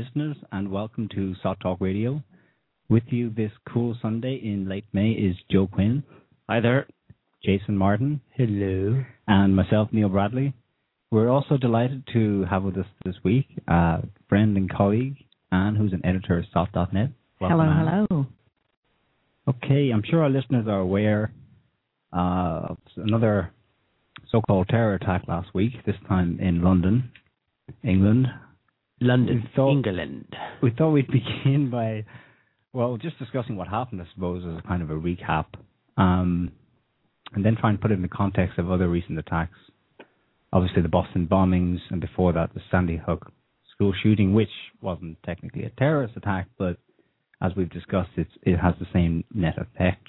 Listeners and welcome to SOTT Talk Radio. With you this cool Sunday in late May is Joe Quinn. Hi there. Jason Martin. Hello. And myself, Niall Bradley. We're also delighted to have with us this week a friend and colleague, Anne, who's an editor at Sott.net. Welcome, hello, Anne. hello. Okay, I'm sure our listeners are aware uh, of another so-called terror attack last week, this time in London, England. London, we thought, England. We thought we'd begin by, well, just discussing what happened, I suppose, as a kind of a recap, um, and then try and put it in the context of other recent attacks. Obviously, the Boston bombings, and before that, the Sandy Hook school shooting, which wasn't technically a terrorist attack, but as we've discussed, it has the same net effect.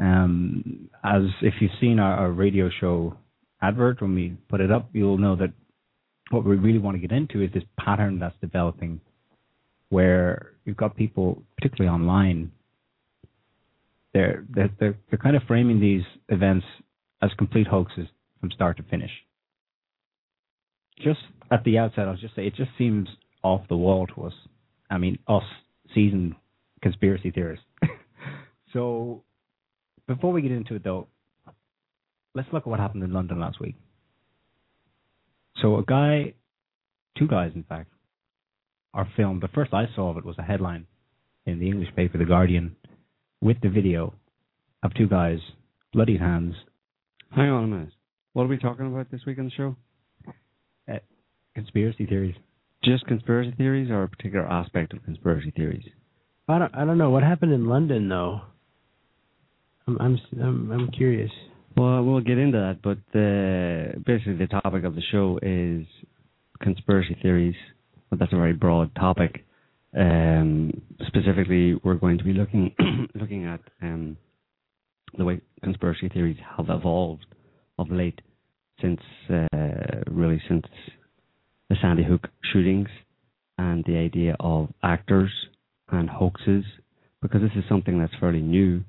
Um, as if you've seen our, our radio show advert when we put it up, you'll know that what we really want to get into is this pattern that's developing where you've got people, particularly online, they're, they're, they're, they're kind of framing these events as complete hoaxes from start to finish. Just at the outset, I'll just say it just seems off the wall to us. I mean, us seasoned conspiracy theorists. so, before we get into it, though, let's look at what happened in London last week. So a guy, two guys in fact, are filmed. The first I saw of it was a headline in the English paper, The Guardian, with the video of two guys, bloody hands. Hang on a minute. What are we talking about this week on the show? Uh, conspiracy theories. Just conspiracy theories, or a particular aspect of conspiracy theories? I don't. I don't know what happened in London though. I'm. I'm. I'm, I'm curious. Well, we'll get into that, but the, basically the topic of the show is conspiracy theories. But that's a very broad topic. Um, specifically, we're going to be looking looking at um, the way conspiracy theories have evolved of late, since uh, really since the Sandy Hook shootings and the idea of actors and hoaxes, because this is something that's fairly new.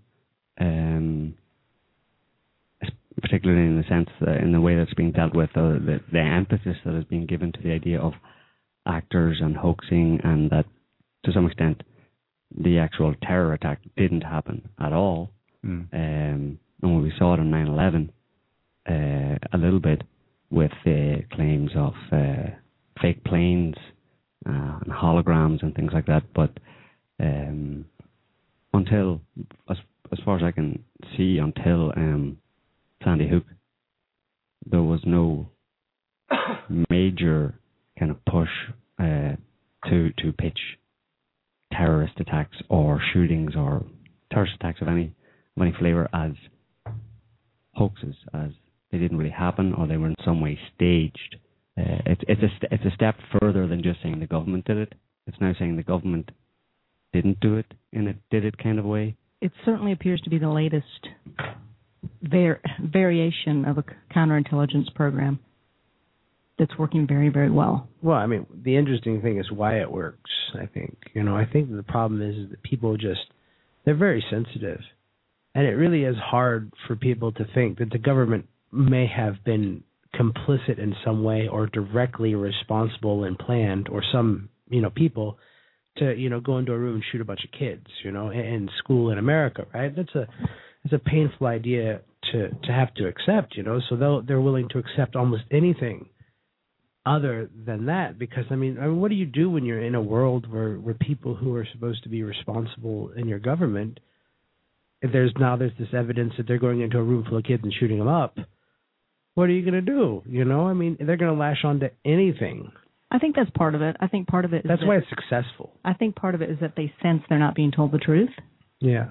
Um, particularly in the sense that in the way that's being dealt with, uh, the, the emphasis that is being given to the idea of actors and hoaxing, and that to some extent the actual terror attack didn't happen at all. Mm. Um, and we saw it on 9 11 uh, a little bit with the claims of uh, fake planes uh, and holograms and things like that. But um, until, as, as far as I can see, until um, Sandy Hook, there was no major kind of push uh, to to pitch terrorist attacks or shootings or terrorist attacks of any of any flavor as hoaxes, as they didn't really happen or they were in some way staged. Uh, it's it's a st- it's a step further than just saying the government did it. It's now saying the government didn't do it in a did it kind of way. It certainly appears to be the latest var- variation of a counterintelligence program that's working very, very well. Well, I mean, the interesting thing is why it works. I think you know. I think the problem is, that people just they're very sensitive, and it really is hard for people to think that the government may have been complicit in some way or directly responsible and planned, or some you know people to you know go into a room and shoot a bunch of kids, you know, in school in America, right? That's a it's a painful idea to to have to accept, you know. So they'll they're willing to accept almost anything other than that because I mean, I mean, what do you do when you're in a world where where people who are supposed to be responsible in your government, if there's now there's this evidence that they're going into a room full of kids and shooting them up, what are you going to do? You know, I mean, they're going to lash on to anything. I think that's part of it. I think part of it. That's that, why it's successful. I think part of it is that they sense they're not being told the truth. Yeah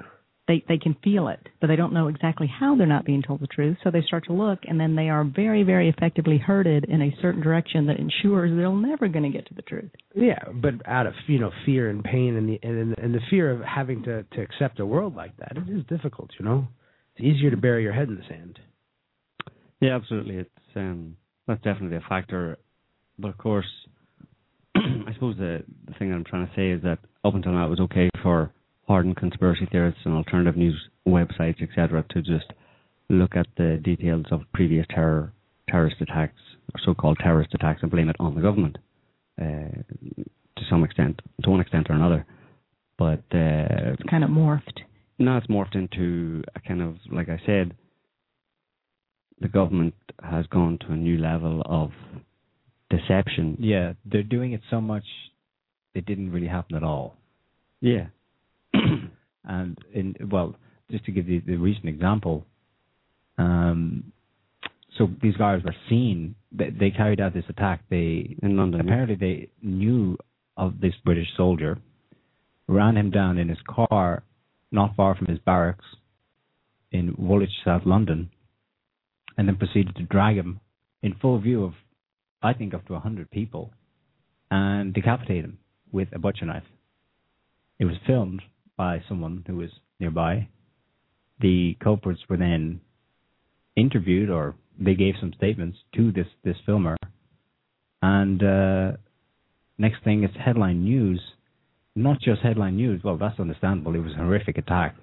they they can feel it, but they don't know exactly how they're not being told the truth. So they start to look, and then they are very very effectively herded in a certain direction that ensures they're never going to get to the truth. Yeah, but out of you know fear and pain and the and and the fear of having to to accept a world like that, it is difficult. You know, it's easier to bury your head in the sand. Yeah, absolutely. It's um, that's definitely a factor. But of course, I suppose the the thing I'm trying to say is that up until now it was okay for hardened conspiracy theorists and alternative news websites, etc., to just look at the details of previous terror terrorist attacks or so-called terrorist attacks and blame it on the government uh, to some extent, to one extent or another. But uh, It's kind of morphed. now it's morphed into a kind of, like I said, the government has gone to a new level of deception. Yeah, they're doing it so much it didn't really happen at all. Yeah. And in well, just to give you the recent example, um, so these guys were seen. They, they carried out this attack. They In London. yeah. apparently they knew of this British soldier, ran him down in his car, not far from his barracks, in Woolwich, South London, and then proceeded to drag him in full view of, I think, up to a hundred people, and decapitate him with a butcher knife. It was filmed by someone who was nearby. The culprits were then interviewed, or they gave some statements to this this filmer, and uh, next thing it's headline news. Not just headline news. Well, that's understandable. It was a horrific attack,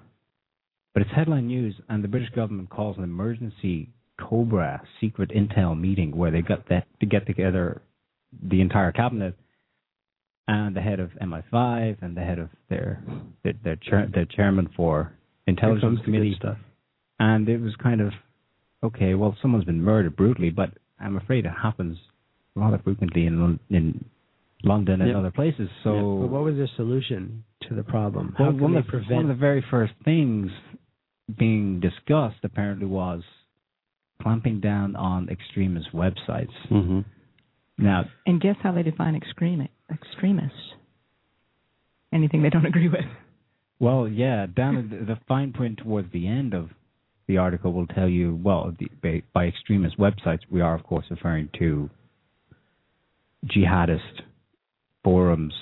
but it's headline news, and the British government calls an emergency Cobra secret intel meeting where they got that to get together the entire cabinet and the head of MI5 and the head of their their their, chair, their chairman for intelligence the committee stuff. and it was kind of okay. Well, someone's been murdered brutally, but I'm afraid it happens rather frequently in in London and Yep. other places. So, But what was their solution to the problem? How well, can one, they of the, prevent? one of the very first things being discussed apparently was clamping down on extremist websites. Mm-hmm. Now, And guess how they define extremi- extremists? Anything they don't agree with. well, yeah, down the, the fine print towards the end of the article will tell you, well, the, by, by extremist websites, we are of course referring to jihadist forums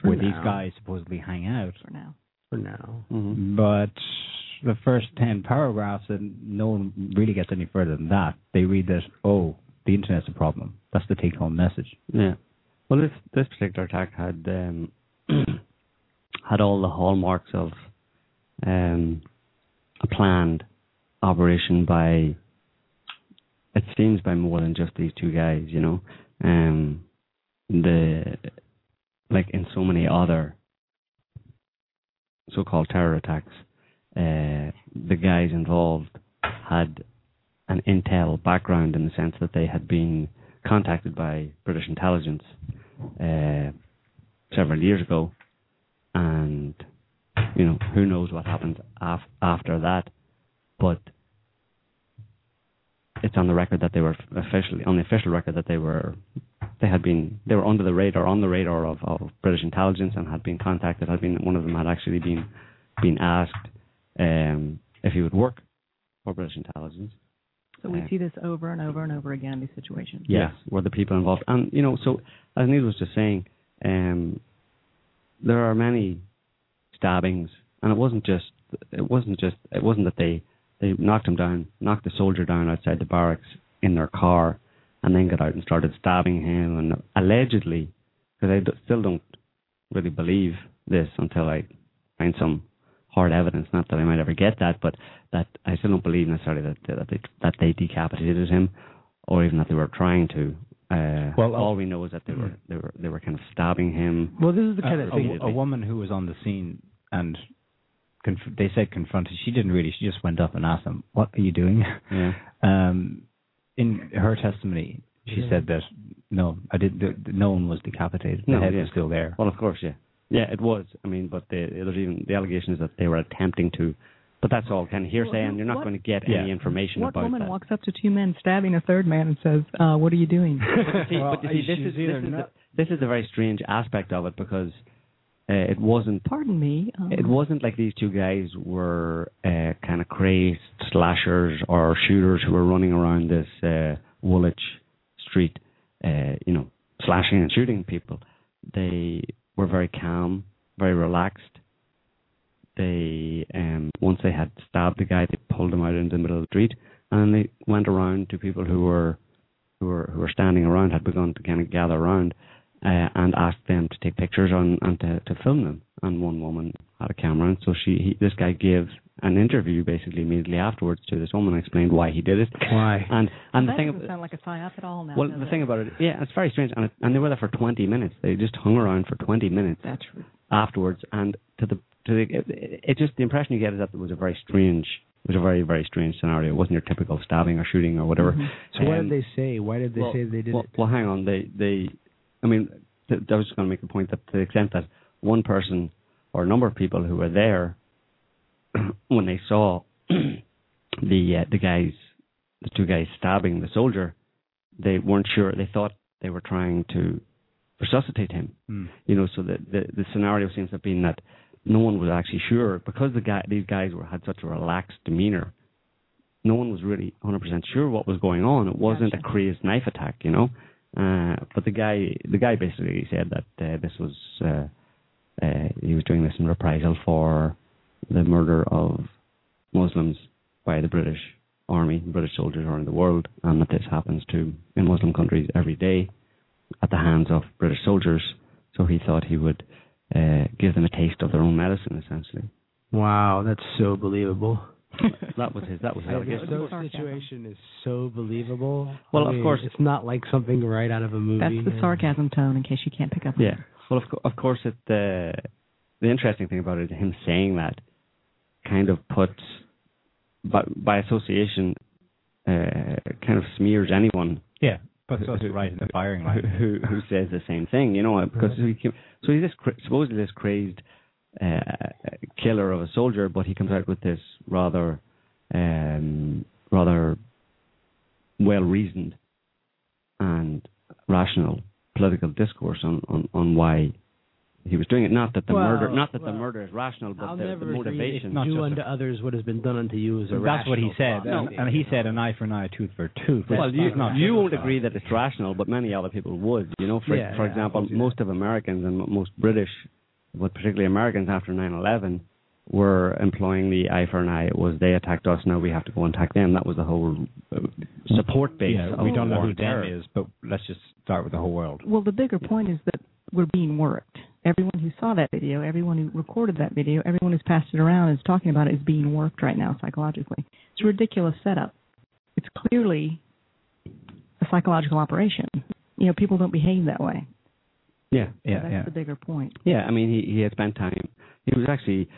For where these guys supposedly hang out. For now. for now. Mm-hmm. But the first 10 paragraphs, and no one really gets any further than that. They read that, oh, the internet's a problem. That's the take home message. Yeah. Well, this this particular attack had um, had all the hallmarks of um, a planned operation by. It seems by more than just these two guys, you know. Um, the like in so many other so-called terror attacks, uh, the guys involved had an intel background in the sense that they had been contacted by British intelligence uh, several years ago, and you know who knows what happens af- after that, but it's on the record that they were officially on the official record that they were they had been they were under the radar on the radar of, of British intelligence and had been contacted. Had been one of them had actually been been asked um, if he would work for British intelligence. So we Yeah. see this over and over and over again, these situations. Yeah. were the people involved. And you know, so as Niall was just saying, um, there are many stabbings, and it wasn't just it wasn't just it wasn't that they they knocked him down, knocked the soldier down outside the barracks in their car, and then got out and started stabbing him. And allegedly, because I d- still don't really believe this until I find some hard evidence. Not that I might ever get that, but that I still don't believe necessarily that that they that they decapitated him, or even that they were trying to. Uh, Well, all we know is that they were they were they were kind of stabbing him. Well, this is the kind Uh, of a, thing. a woman who was on the scene and conf- they said confronted. She didn't really. She just went up and asked them, "What are you doing?" Yeah. Um, in her testimony, she Yeah. said that no, I did. The, the- no one was decapitated. The No, head yeah. was still there. Well, of course, yeah, yeah, it was. I mean, but the, there's even the allegation is that they were attempting to, but that's all kind of hearsay, Well, and you're not what- going to get Yeah. any information What about woman walks up to two men stabbing a third man and says, uh, "What are you doing?" But see, Well, but see, this is either this is, the, this is the very strange aspect of it because uh, it wasn't Pardon me. Um, it wasn't like these two guys were uh, kind of crazed slashers or shooters who were running around this uh, Woolwich street, uh, you know, slashing and shooting people. They were very calm, very relaxed. They um, once they had stabbed the guy, they pulled him out into the middle of the street, and they went around to people who were who were who were standing around, had begun to kind of gather around, uh, and asked them to take pictures on and to, to film them. And one woman had a camera, and so she he, this guy gave an interview basically immediately afterwards to this woman and explained why he did it. Why? And and that the thing doesn't ab- sound like a psyop at all now. well the it? thing about it yeah it's very strange and it, and they were there for 20 minutes they just hung around for 20 minutes That's true. afterwards and to the to the it, it just the impression you get is that it was a very strange it was a very very strange scenario it wasn't your typical stabbing or shooting or whatever Mhm. So what Um, did they say? Why did they well, say they did well, it? well, hang on. They, they, I mean, th- I was just going to make a point that to the extent that one person or a number of people who were there when they saw the uh, the guys, the two guys stabbing the soldier, they weren't sure. They thought they were trying to resuscitate him. Hmm. You know, so the the, the scenario seems to have been that no one was actually sure because the guy these guys were had such a relaxed demeanor. No one was really 100% sure what was going on. It wasn't Gotcha. a crazed knife attack, you know. Uh, but the guy, the guy basically said that uh, this was uh, uh, he was doing this in reprisal for the murder of Muslims by the British Army, British soldiers around the world, and that this happens to in Muslim countries every day at the hands of British soldiers. So he thought he would uh, give them a taste of their own medicine, essentially. Wow, that's so believable. that was his. That was his the situation is so believable. Well, I of course- it's not like something right out of a movie. That's the sarcasm tone, in case you can't pick up. Yeah. Well, of, co- of course, it, the the interesting thing about it, him saying that, kind of puts, by, by association, uh, kind of smears anyone Yeah, puts us who- right in the firing line. who who says the same thing. You know, because he came, so he's this cra- supposedly this crazed uh, killer of a soldier, but he comes out with this rather um, rather well reasoned and rational political discourse on, on, on why he was doing it. Not that the Well, murder, not that the murder is rational, but I'll the, the motivation. Not do unto a- others what has been done unto you is a That's what he said, thought, and, and he said you an eye for an eye, a tooth for a tooth. Well, is you, not you won't justified. agree that it's rational, but many other people would. You know, for Yeah, for yeah, example, I can see most of Americans and most British, but particularly Americans after 9/11, were employing the eye for an eye. It was they attacked us, now we have to go and attack them. That was the whole uh, support base. Yeah, of we don't know who on them is, but let's just start with the whole world. Well, the bigger point is that we're being worked. Everyone who saw that video, everyone who recorded that video, everyone who's passed it around and is talking about it is being worked right now psychologically. It's a ridiculous setup. It's clearly a psychological operation. You know, people don't behave that way. Yeah, Yeah, That's yeah. the bigger point. yeah. I mean, he he had spent time. He was actually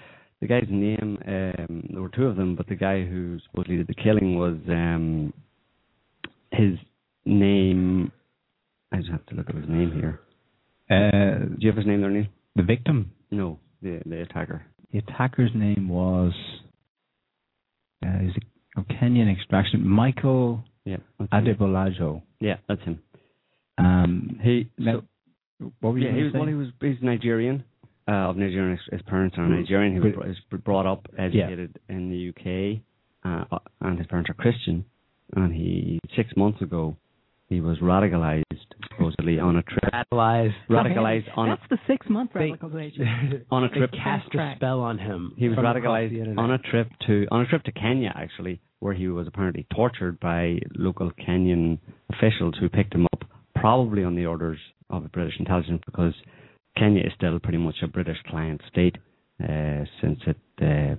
the guy's name. Um, there were two of them, but the guy who supposedly did the killing was um, his name. I just have to look at his name here. Uh, Do you have his name there, Niall? the victim, No, the the attacker. the attacker's name was, uh, is it of Kenyan extraction, Michael Yeah. Adebolajo. Yeah, that's him. Um, He now, what were you yeah, he was say? well, he was he's Nigerian. Uh, of Nigerian, his, parents are. Nigerian. He was But- br- is brought up, educated in the UK, uh, and his parents are Christian. And he six months ago, he was radicalized supposedly on a trip. Radicalized. Radicalized on a That's the six month They- radicalization. on a They trip. cast a spell on him. He was radicalized on a trip to on a trip to Kenya actually, where he was apparently tortured by local Kenyan officials who picked him up, probably on the orders of the British intelligence, because Kenya is still pretty much a British client state uh, since it uh,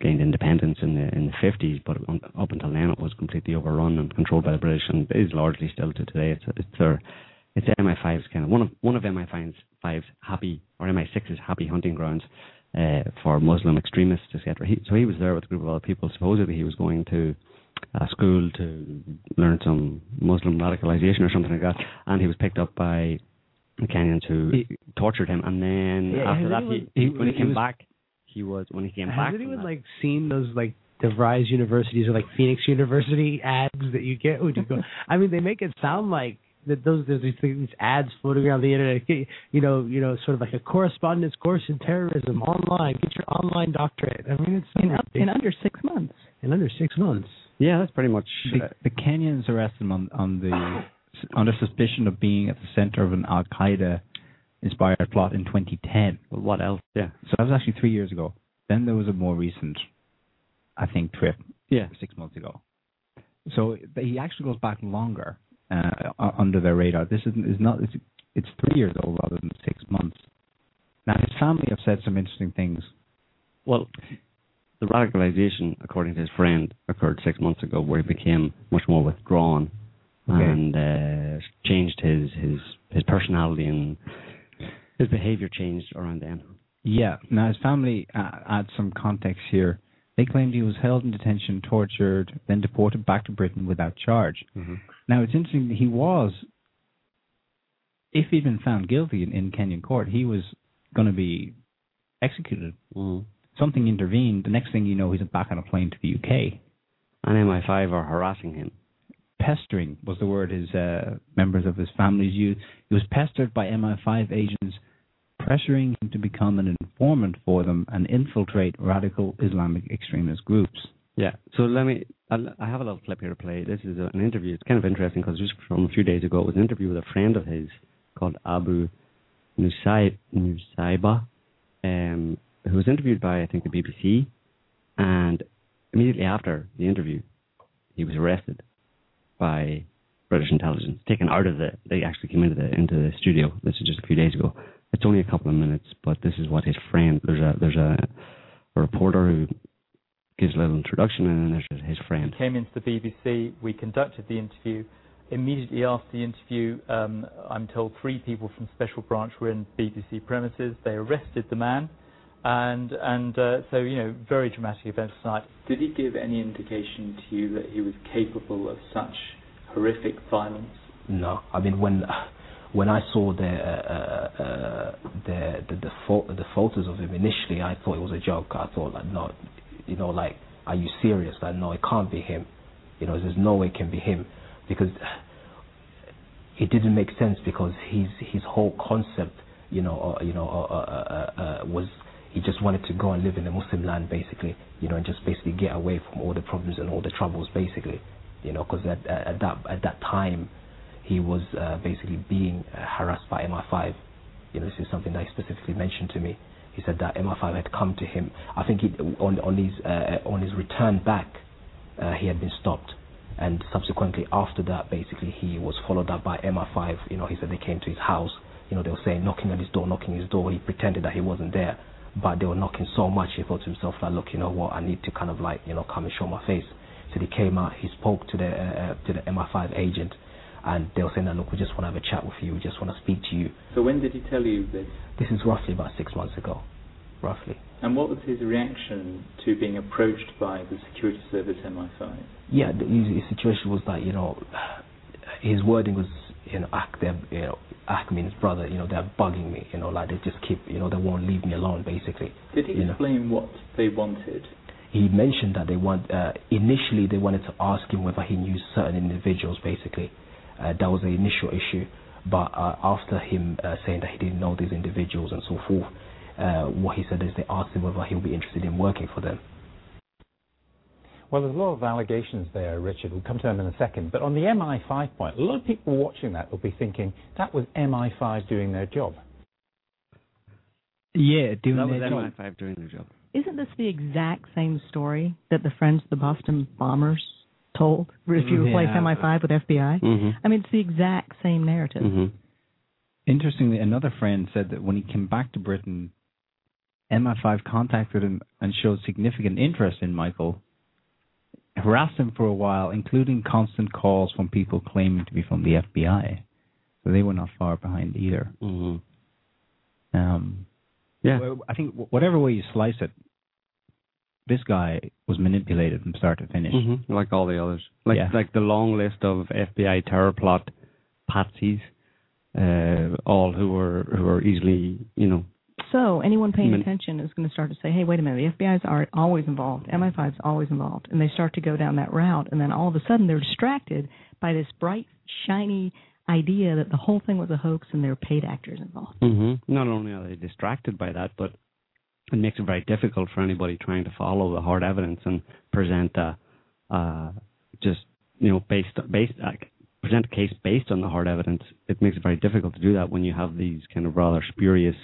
gained independence in the in the fifties. But on, up until then, it was completely overrun and controlled by the British, and is largely still to today. It's it's their it's MI5's kind of one of one of MI5's happy or MI6's happy hunting grounds uh, for Muslim extremists, etc. He, so he was there with a group of other people. Supposedly he was going to a school to learn some Muslim radicalization or something like that, and he was picked up by the Kenyans who He- tortured him. And then Yeah, after that, he, he- when he he came was- back, he was when he came Has back. from anyone like seen those like DeVries universities or like Phoenix University ads that you get when you go? I mean, they make it sound like that those there's these, these ads floating around the internet. You know, you know, sort of like a correspondence course in terrorism online. Get your online doctorate. I mean, it's in, up, in under six months. In under six months. Yeah, that's pretty much. The, uh, the Kenyans arrested him on, on the under suspicion of being at the center of an Al Qaeda inspired plot in 2010. Well, what else? Yeah. So that was actually three years ago. Then there was a more recent, I think, trip. Yeah. Six months ago. So he actually goes back longer uh, under their radar. This is, is not. It's, it's three years old rather than six months. Now his family have said some interesting things. Well, the radicalization, according to his friend, occurred six months ago, where he became much more withdrawn okay. and uh, changed his his his personality and his behavior changed around then. Yeah. Now his family uh, add some context here. They claimed he was held in detention, tortured, then deported back to Britain without charge. Mm-hmm. Now it's interesting. He was, if he'd been found guilty in, in Kenyan court, he was going to be executed. Mm-hmm. Something intervened. The next thing you know, he's back on a plane to the UK. And MI5 are harassing him. Pestering was the word his uh, members of his family used. He was pestered by MI5 agents pressuring him to become an informant for them and infiltrate radical Islamic extremist groups. Yeah. So let me. I'll, I have a little clip here to play. This is an interview. It's kind of interesting because just from a few days ago, it was an interview with a friend of his called Abu Nusayb, Nusayba, um, who was interviewed by I think the BBC, and immediately after the interview, he was arrested by British intelligence, taken out of the. They actually came into the into the studio. This is just a few days ago, it's only a couple of minutes, but this is what his friend. There's a there's a, a reporter who gives a little introduction, and then there's his friend. He came into the BBC. We conducted the interview. Immediately after the interview, um, I'm told three people from Special Branch were in BBC premises. They arrested the man, and and uh, so you know, very dramatic events tonight. Did he give any indication to you that he was capable of such horrific violence? No, I mean when when I saw the uh, uh, the the the, fo- the photos of him initially, I thought it was a joke. I thought like, no, you know, like, are you serious? Like, no, it can't be him. You know, there's no way it can be him because it didn't make sense because his his whole concept, you know, uh, you know, uh, uh, uh, was he just wanted to go and live in a Muslim land, basically, you know, and just basically get away from all the problems and all the troubles, basically, you know, because at, at that at that time he was uh, basically being uh, harassed by MI5. You know, this is something that he specifically mentioned to me. He said that MI5 had come to him. I think he, on on his uh, on his return back, uh, he had been stopped, and subsequently after that, basically he was followed up by MI5. You know, he said they came to his house. You know, they were saying knocking on his door, knocking his door. He pretended that he wasn't there, but they were knocking so much. He thought to himself, like, look, you know what, I need to kind of like, you know, come and show my face. So he came out. He spoke to the uh, to the MI5 agent and they were saying that look, we just want to have a chat with you, we just want to speak to you. So when did he tell you this? This is roughly about six months ago, roughly. And what was his reaction to being approached by the security service MI5? Yeah, the, his, his situation was that you know, his wording was you know, Ak, they're, you know, Ak means brother, you know, they're bugging me, you know, like they just keep, you know, they won't leave me alone, basically. Did he explain know. what they wanted? He mentioned that they want, uh, initially they wanted to ask him whether he knew certain individuals, basically. Uh, that was the initial issue. But uh, after him uh, saying that he didn't know these individuals and so forth, uh, what he said is they asked him whether he'll be interested in working for them. Well, there's a lot of allegations there, Richard. We'll come to them in a second. But on the MI5 point, a lot of people watching that will be thinking that was MI5 doing their job. Yeah, doing that was their MI5 job. doing their job. Isn't this the exact same story that the Friends of the Boston bombers told if you replace Yeah. MI5 with FBI. Mm-hmm. I mean, it's the exact same narrative. Mm-hmm. Interestingly, another friend said that when he came back to Britain, MI5 contacted him and showed significant interest in Michael, harassed him for a while, including constant calls from people claiming to be from the FBI. So they were not far behind either. Mm-hmm. Um, Yeah. I think whatever way you slice it, this guy was manipulated from start to finish. Mm-hmm. Like all the others. Like Yeah. like the long list of FBI terror plot patsies, uh, all who were who were easily, you know, So anyone paying Min- attention is going to start to say, "Hey, wait a minute, the FBI is are always involved, MI5 is always involved," and they start to go down that route, and then all of a sudden they're distracted by this bright, shiny idea that the whole thing was a hoax and there were paid actors involved. Mm-hmm. Not only are they distracted by that, but it makes it very difficult for anybody trying to follow the hard evidence and present a, uh, just you know based based uh, present a case based on the hard evidence. It makes it very difficult to do that when you have these kind of rather spurious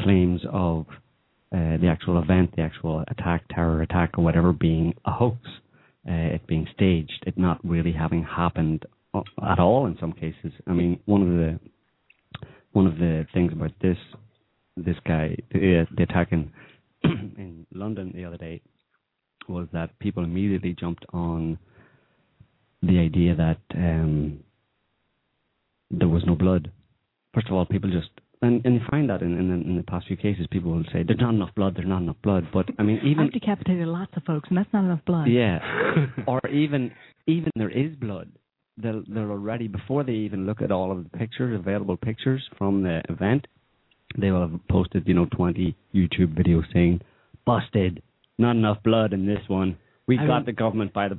claims of uh, the actual event, the actual attack, terror attack, or whatever being a hoax, uh, it being staged, it not really having happened at all in some cases. I mean, one of the one of the things about this this guy, the, the attack in in London the other day, was that people immediately jumped on the idea that um, there was no blood. First of all, people just and and you find that in, in in the past few cases, people will say there's not enough blood, there's not enough blood. But I mean, even I've decapitated lots of folks, and that's not enough blood. yeah, or even even there is blood. They'll they're already before they even look at all of the pictures, available pictures from the event, they will have posted you know 20 YouTube videos saying busted, not enough blood in this one. We I got mean- the government by the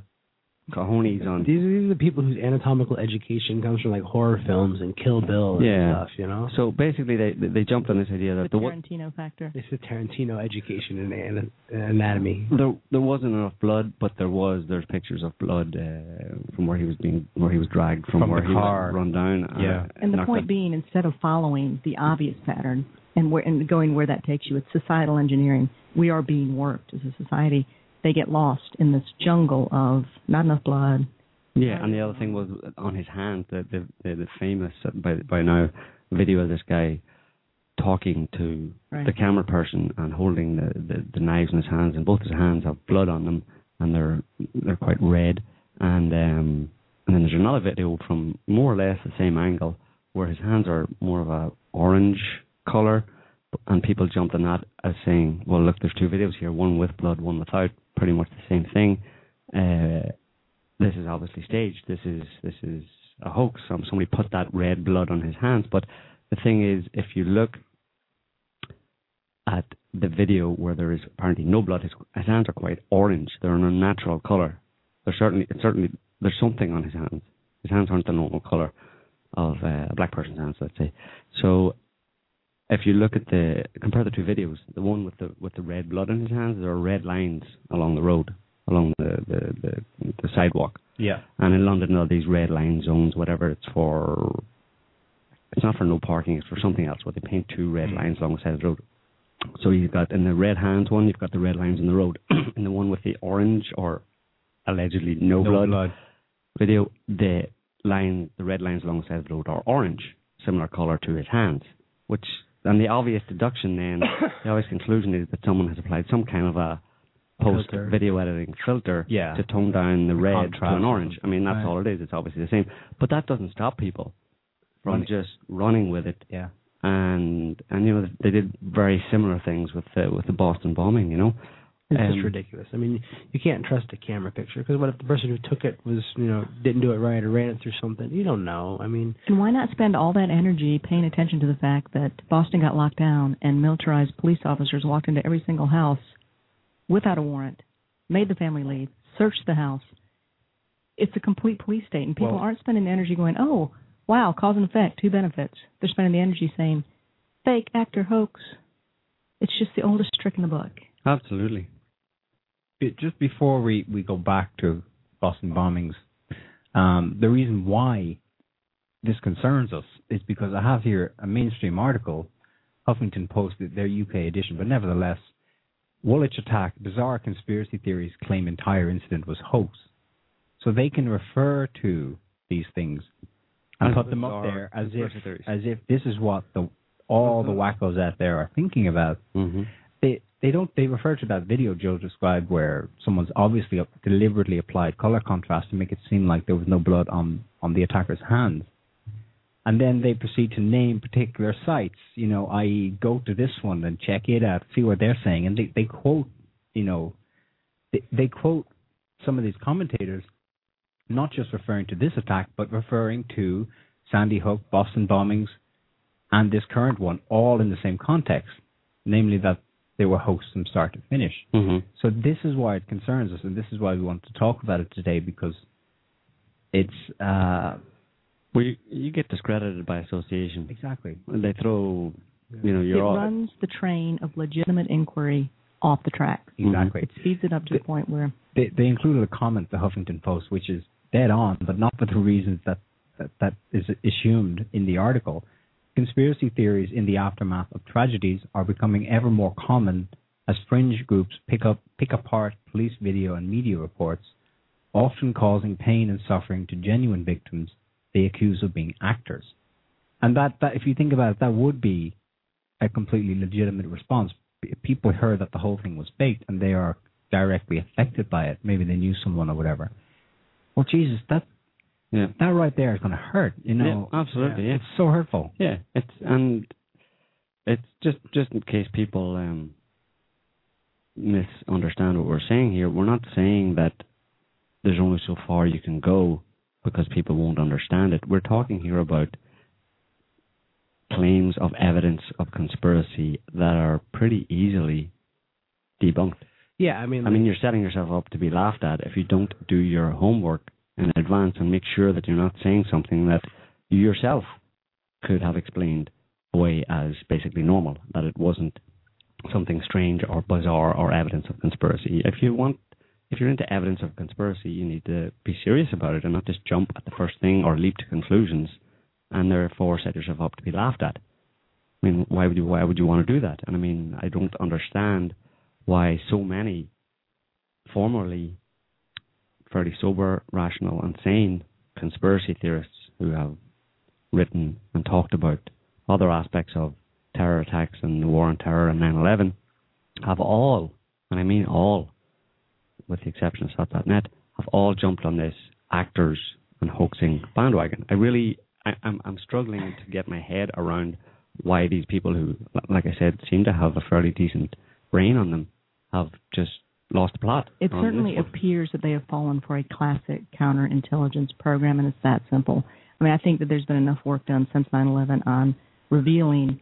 cojones on. These, these are the people whose anatomical education comes from like horror films and Kill Bill and Yeah. stuff. You know, So basically, they they jumped on this idea that there was Tarantino factor. it's a Tarantino education in ana- anatomy. there there wasn't enough blood, but there was there's pictures of blood uh, from where he was being where he was dragged from, From where the he car. was run down. uh, Yeah. And the point out. being, instead of following the obvious pattern and where and going where that takes you, it's societal engineering. We are being worked as a society. They get lost in this jungle of not enough blood. Yeah, and the other thing was on his hand, the the, the, the famous by by now video of this guy talking to Right. the camera person and holding the, the the knives in his hands, and both his hands have blood on them, and they're they're quite red. And um and then there's another video from more or less the same angle where his hands are more of a orange color, and people jumped on that as saying, well, look, there's two videos here, one with blood, one without, pretty much the same thing. Uh, this is obviously staged. This is this is a hoax. Some somebody put that red blood on his hands. But the thing is, if you look at the video where there is apparently no blood, his, his hands are quite orange. They're an unnatural color. There's certainly certainly there's something on his hands. His hands aren't the normal color of uh, a black person's hands, let's say. So if you look at the compare the two videos, the one with the with the red blood in his hands, there are red lines along the road, along the the, the, the sidewalk. Yeah. And in London, there are these red line zones, whatever it's for. It's not for no parking; it's for something else. Where they paint two red Mm. lines along the side of the road. So you've got in the red hands one, you've got the red lines in the road. in the one with the orange or allegedly no, blood, video, the line, the red lines along the side of the road are orange, similar color to his hands. Which and the obvious deduction then, the obvious conclusion is that someone has applied some kind of a post Filter. video editing filter Yeah. to tone down the red to an orange. I mean, that's Right. all it is. It's obviously the same, but that doesn't stop people from Running. just running with it. Yeah. And and you know they did very similar things with the with the Boston bombing. You know, It's just ridiculous. I mean, you can't trust a camera picture because what if the person who took it was, you know, didn't do it right or ran it through something? You don't know. I mean, And why not spend all that energy paying attention to the fact that Boston got locked down and militarized police officers walked into every single house without a warrant, made the family leave, searched the house? It's a complete police state, and people Well- aren't spending the energy going, "Oh, wow, cause and effect, two benefits." They're spending the energy saying, "Fake actor hoax." It's just the oldest trick in the book. absolutely. Just before we, we go back to Boston bombings, um, the reason why this concerns us is because I have here a mainstream article, Huffington Post, their UK edition, but nevertheless, Woolwich attack, bizarre conspiracy theories claim entire incident was hoax. So they can refer to these things and put them up there as if theories. as if this is what the all the wackos out there are thinking about hmm they they don't they refer to that video Joe described where someone's obviously deliberately applied color contrast to make it seem like there was no blood on on the attacker's hands, and then they proceed to name particular sites. You know, i.e., go to this one and check it out, see what they're saying, and they they quote, you know, they they quote some of these commentators, not just referring to this attack, but referring to Sandy Hook, Boston bombings, and this current one, all in the same context, namely that they were hoaxed from start to finish. hmm So this is why it concerns us, and this is why we want to talk about it today because it's uh, Well, you, you get discredited by association. Exactly. They throw, you know, It you're all. runs the train of legitimate inquiry off the tracks. Exactly. It speeds it up to the point where They they included a comment, the Huffington Post, which is dead on, but not for the reasons that that, that is assumed in the article. Conspiracy theories in the aftermath of tragedies are becoming ever more common as fringe groups pick up pick apart police video and media reports, often causing pain and suffering to genuine victims they accuse of being actors. And that, that if you think about it, that would be a completely legitimate response. People heard that the whole thing was faked and they are directly affected by it. Maybe they knew someone or whatever. Well, Jesus, that Yeah. that right there is going to hurt. You know, Yeah, absolutely, yeah. It's so hurtful. Yeah, it's and it's just just in case people um, misunderstand what we're saying here. We're not saying that there's only so far you can go because people won't understand it. We're talking here about claims of evidence of conspiracy that are pretty easily debunked. Yeah, I mean, I mean, you're setting yourself up to be laughed at if you don't do your homework in advance and make sure that you're not saying something that you yourself could have explained away as basically normal, that it wasn't something strange or bizarre or evidence of conspiracy. If you want, if you're into evidence of conspiracy, you need to be serious about it and not just jump at the first thing or leap to conclusions and therefore set yourself up to be laughed at. I mean, why would you why would you want to do that? And I mean, I don't understand why so many formerly fairly sober, rational, and sane conspiracy theorists who have written and talked about other aspects of terror attacks and the war on terror and 9/11 have all, and I mean all, with the exception of Sott.net, have all jumped on this actors and hoaxing bandwagon. I really, I, I'm, I'm struggling to get my head around why these people who, like I said, seem to have a fairly decent brain on them, have just lost the plot. it certainly appears that they have fallen for a classic counterintelligence program, and it's that simple. I mean, I think that there's been enough work done since 9/11 on revealing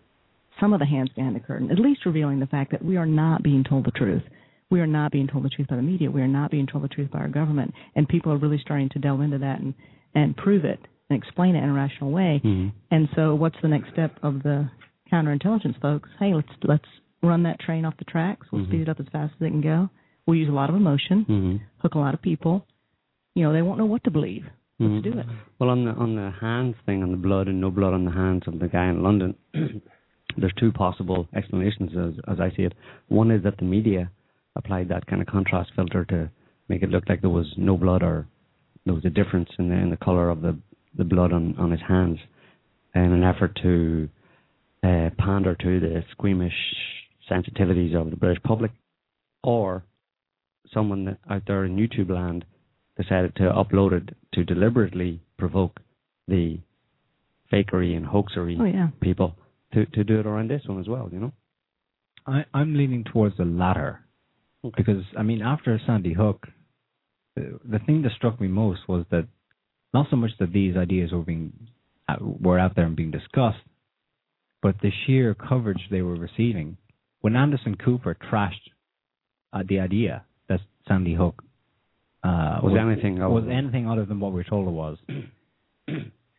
some of the hands behind the curtain, at least revealing the fact that we are not being told the truth. We are not being told the truth by the media. We are not being told the truth by our government, and people are really starting to delve into that and and prove it and explain it in a rational way. Mhm. And so, what's the next step of the counterintelligence folks? Hey, let's let's run that train off the tracks. We'll Mhm. speed it up as fast as it can go. We'll use a lot of emotion, Mhm. hook a lot of people. You know, they won't know what to believe. Let's Mhm. do it. Well, on the on the hands thing, on the blood and no blood on the hands of the guy in London, there's two possible explanations as as I see it. One is that the media applied that kind of contrast filter to make it look like there was no blood or there was a difference in the in the color of the the blood on on his hands, in an effort to uh, pander to the squeamish sensitivities of the British public, or someone out there in YouTube land decided to upload it to deliberately provoke the fakery and hoaxery Oh yeah. people to to do it around this one as well. You know. I, I'm leaning towards the latter because I mean, after Sandy Hook, the, the thing that struck me most was that not so much that these ideas were being uh, were out there and being discussed, but the sheer coverage they were receiving. When Anderson Cooper trashed uh, the idea that Sandy Hook uh, Was anything other was than- anything other than what we're told it was,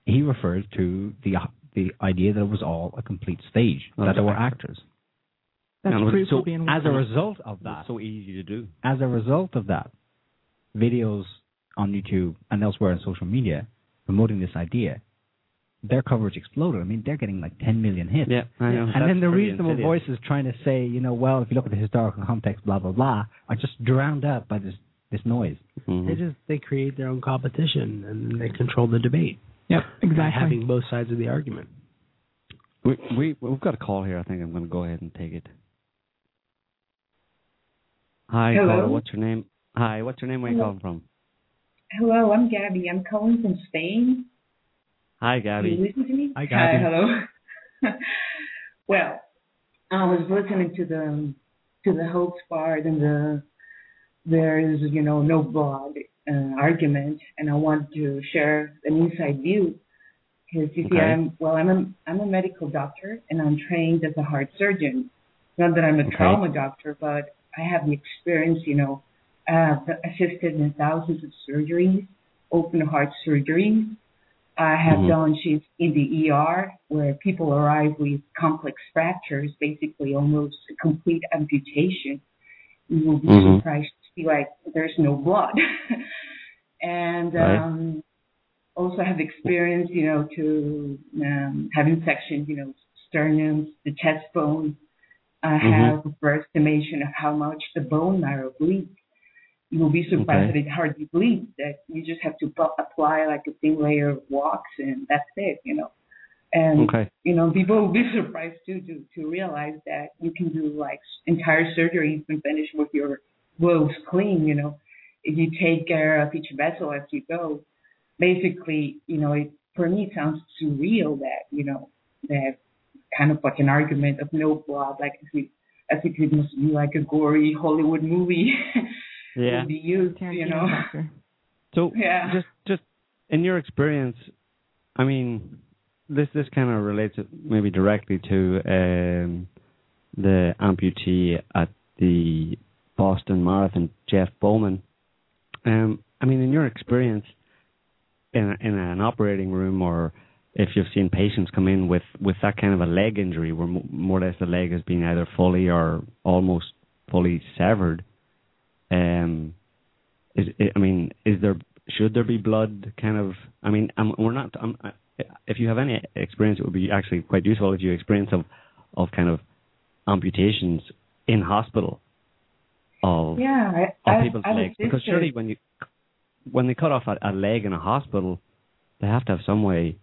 he referred to the the idea that it was all a complete stage, Well, that there were actors. That's And so being As a result of that, It's so easy to do. as a result of that, videos on YouTube and elsewhere on social media promoting this idea, their coverage exploded. I mean, they're getting like 10 million hits. Yeah, I know. And then the reasonable insidious. voices trying to say, you know, well, if you look at the historical context, blah blah blah, are just drowned out by this this noise. Mhm. They just they create their own competition and they control the debate Yep, by exactly. having both sides of the argument. We we we've got a call here. I think I'm going to go ahead and take it. Hi, Hello. caller. What's your name? Hi, what's your name? Where are you calling from? Hello, I'm Gabby. I'm calling from Spain. Hi, Can you Gabby. listen to me? Hi, Gabby. hello. well, I was listening to the to the hoax part and the there is you know no blood uh, argument, and I want to share an inside view because you see, I'm well, I'm a I'm a medical doctor and I'm trained as a heart surgeon. Not that I'm a Okay. trauma doctor, but I have the experience. You know, I have assisted in thousands of surgeries, open heart surgeries I have Mhm. done shifts in the ER where people arrive with complex fractures, basically almost a complete amputation. You will be Mhm. surprised to see like there's no blood. and Right. um also have experience, you know, to um, having sectioned, you know, sternums, the chest bone. I Mhm. have a estimation of how much the bone marrow bleeds. You will be surprised Okay. that it hardly bleeds. That you just have to apply like a thin layer of wax, and that's it, you know. And Okay. you know, people will be surprised too to to realize that you can do like entire surgery even finish with your gloves clean. You know, if you take care of each vessel as you go. Basically, you know, it for me it sounds surreal that you know that kind of like an argument of no blood, like as if as if it must be like a gory Hollywood movie. Yeah. would be used, you know. factor. So Yeah. just just in your experience, I mean, this this kind of relates maybe directly to um, the amputee at the Boston Marathon, Jeff Bauman. Um, I mean, in your experience in a, in an operating room, or if you've seen patients come in with with that kind of a leg injury, where mo- more or less the leg has been either fully or almost fully severed. Um, is I mean, is there should there be blood? Kind of. I mean, um, we're not. Um, I- if you have any experience, it would be actually quite useful if you experience of of kind of amputations in hospital of Yeah, I, of I, people's I've legs. Because surely when you when they cut off a, a leg in a hospital, they have to have some way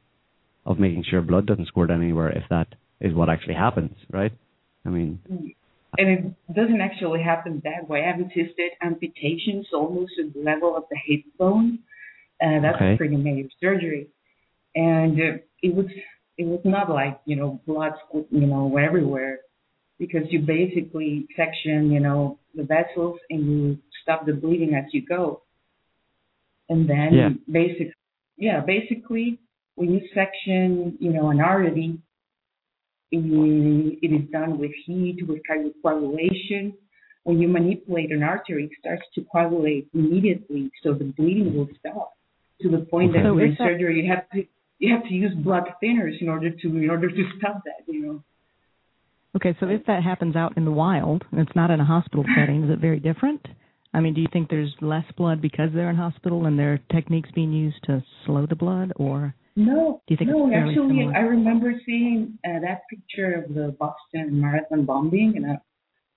of making sure blood doesn't squirt anywhere if that is what actually happens, right? I mean, and it doesn't actually happen that way. I've assisted amputations almost at the level of the hip bone. Uh, that's Okay. a pretty major surgery, and uh, it was it was not like you know blood you know everywhere, because you basically section you know the vessels and you stop the bleeding as you go, and then Yeah. basic yeah basically when you section you know an artery it is done with heat, with coagulation. When you manipulate an artery, it starts to coagulate immediately, so the bleeding will stop. To the point that So that- surgery, you have to you have to use blood thinners in order to in order to stop that. You know. Okay, so if that happens out in the wild and it's not in a hospital setting, is it very different? I mean, do you think there's less blood because they're in hospital and there are techniques being used to slow the blood, or No, Do you think no. actually, similar? I remember seeing uh, that picture of the Boston Marathon bombing, and uh,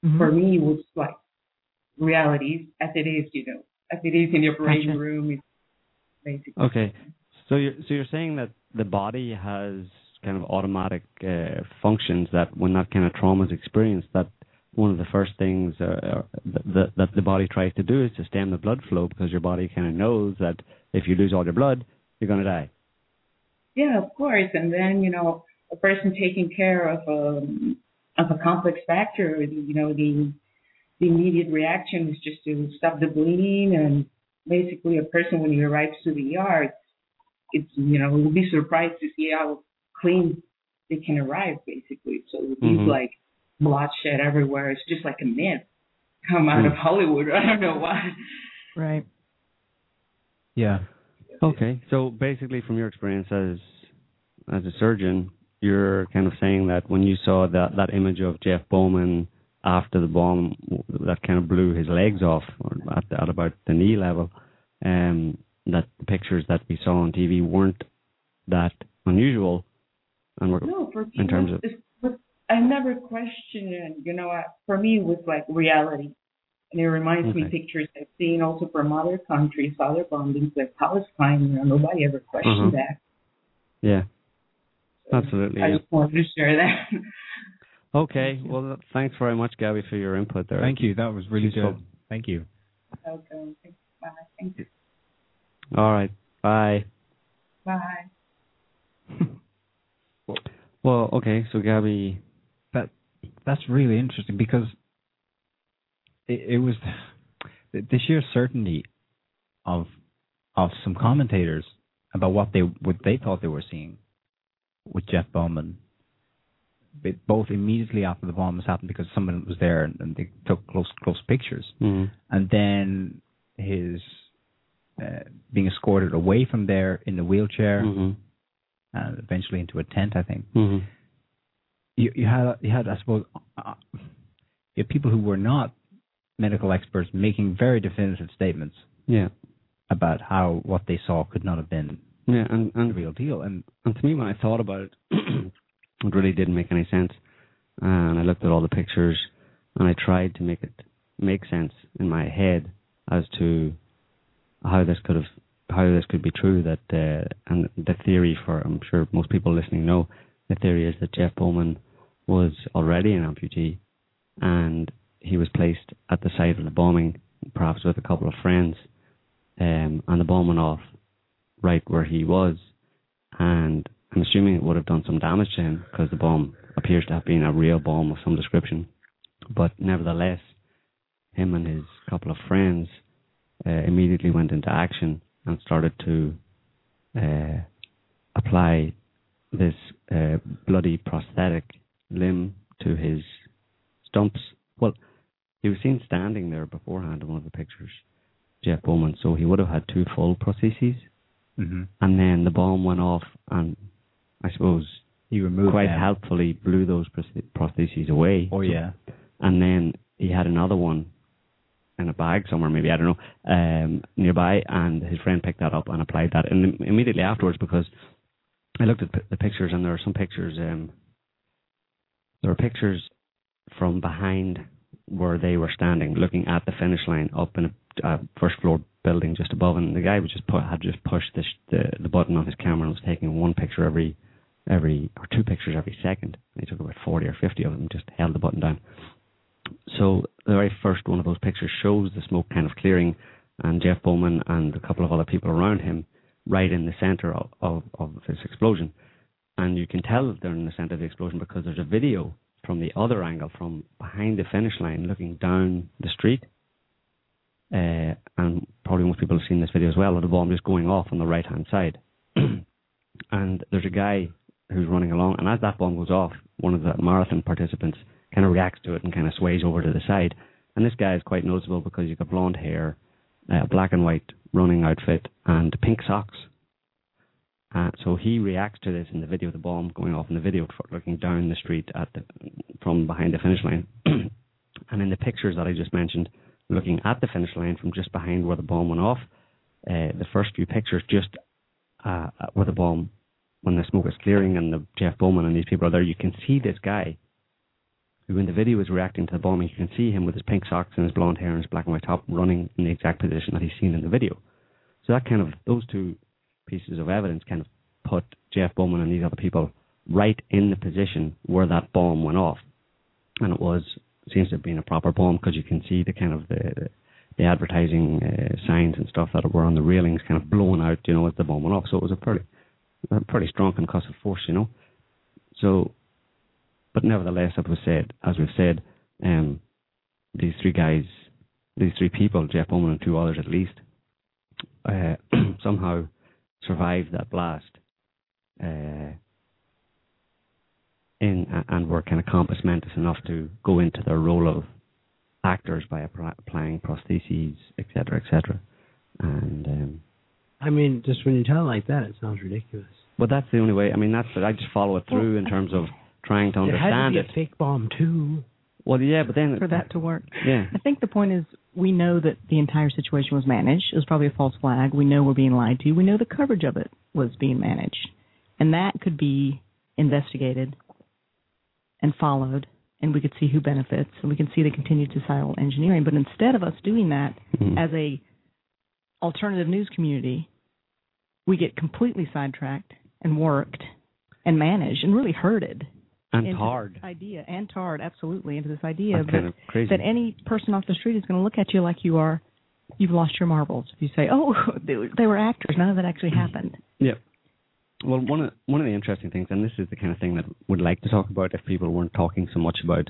Mhm. for me, it was like reality as it is, you know, as it is in the operating Gotcha. room. It's basically. Okay. So you're so you're saying that the body has kind of automatic uh, functions that when that kind of trauma is experienced, that one of the first things uh, that, that the body tries to do is to stem the blood flow because your body kind of knows that if you lose all your blood, you're going to die. Yeah, of course. And then, you know, a person taking care of um of a complex factor, you know, the the immediate reaction is just to stop the bleeding and basically a person when he arrives to the ER, it's, it's you know, will be surprised to see how clean they can arrive basically. So these Mhm. like bloodshed everywhere, it's just like a myth come out of Mm. Hollywood. I don't know why. right? Yeah. Okay. So basically, from your experience as as a surgeon, you're kind of saying that when you saw that that image of Jeff Bauman after the bomb that kind of blew his legs off or at, at about the knee level, um, that the pictures that we saw on TV weren't that unusual, and we're No, for me, in terms of I never questioned it. You know, I, for me, it was like reality. And it reminds me pictures I've seen also from other countries, other bombings like Palestine. You know, nobody ever questioned Mhm. that. yeah, absolutely. I yeah. just wanted to share that. Okay. Well, thanks very much, Gabby, for your input there. Thank you. That was really Useful. good. Thank you. okay. Bye. Thank you. All right. Bye. Bye. Well, okay. So, Gabby, That that's really interesting because it, it was the, sheer certainty of of some commentators about what they what they thought they were seeing with Jeff Bauman. It, both immediately after the bomb was happened because someone was there and, and they took close close pictures, mm, and then his uh, being escorted away from there in the wheelchair, hmm and eventually into a tent. I think. Hmm you, you had you had I suppose uh, you had people who were not medical experts making very definitive statements Yeah. about how what they saw could not have been Yeah, and the and real deal. And and to me, when I thought about it, it really didn't make any sense. And I looked at all the pictures, and I tried to make it make sense in my head as to how this could have, how this could be true. That uh, and the theory for, I'm sure most people listening know, the theory is that Jeff Bauman was already an amputee, and he was placed at the site of the bombing, perhaps with a couple of friends, um, and the bomb went off right where he was, and I'm assuming it would have done some damage to him because the bomb appears to have been a real bomb of some description. But nevertheless, him and his couple of friends uh, immediately went into action and started to uh, apply this uh, bloody prosthetic limb to his stumps. Well, he was seen standing there beforehand in one of the pictures, Jeff Bauman, so he would have had two full prostheses hmm and then the bomb went off and I suppose he removed quite them. helpfully blew those prostheses away. Oh yeah. And then he had another one in a bag somewhere, maybe I don't know, um, nearby, and his friend picked that up and applied that. And immediately afterwards, because I looked at p- the pictures, and there are some pictures. Um, there are pictures from behind where they were standing, looking at the finish line up in a uh, first floor building just above, and the guy was just had just pushed the, sh- the the button on his camera and was taking one picture every every or two pictures every second. And he took about forty or fifty of them, just held the button down. So the very first one of those pictures shows the smoke kind of clearing, and Jeff Bauman and a couple of other people around him right in the center of, of, of this explosion. And you can tell they're in the center of the explosion because there's a video from the other angle, from behind the finish line, looking down the street. Uh, and probably most people have seen this video as well, the bomb just going off on the right hand side. and there's a guy who's running along, and as that bomb goes off, one of the marathon participants kind of reacts to it and kind of sways over to the side. And this guy is quite noticeable because he's got blonde hair, uh, black and white running outfit, and pink socks. Uh, so he reacts to this in the video of the bomb going off in the video, looking down the street at the, from behind the finish line. and in the pictures that I just mentioned, looking at the finish line from just behind where the bomb went off, uh, the first few pictures just uh, where the bomb, when the smoke is clearing and the Jeff Bauman and these people are there, you can see this guy who in the video is reacting to the bombing. You can see him with his pink socks and his blonde hair and his black and white top running in the exact position that he's seen in the video. So that kind of those two pieces of evidence kind of put Jeff Bauman and these other people right in the position where that bomb went off, and it was seems to have been a proper bomb because you can see the kind of the the advertising uh, signs and stuff that were on the railings kind of blown out, you know, as the bomb went off. So it was a pretty a pretty strong concussive force, you know. So, but nevertheless, as we said, as we've said, um, these three guys, these three people, Jeff Bauman and two others at least, uh, somehow survived that blast. Uh, in and were kind of compos mentis enough to go into their role of actors by applying prostheses, etc., etc. And um, I mean, just when you tell it like that, it sounds ridiculous. but that's the only way. I mean, that's I just follow it through in terms of trying to understand There had to be it. a fake bomb too. Well, yeah, but then for that to work. yeah, I think the point is we know that the entire situation was managed. It was probably a false flag. We know we're being lied to. We know the coverage of it was being managed. And that could be investigated and followed and we could see who benefits and we can see the continued societal engineering. But instead of us doing that Mhm. as a alternative news community, we get completely sidetracked and worked and managed and really herded and into hard. this idea and tarred absolutely into this idea that kind of that any person off the street is going to look at you like you are you've lost your marbles if you say oh they, were- they were actors none of that actually happened Yeah. Well, one of one of the interesting things, and this is the kind of thing that would like to talk about if people weren't talking so much about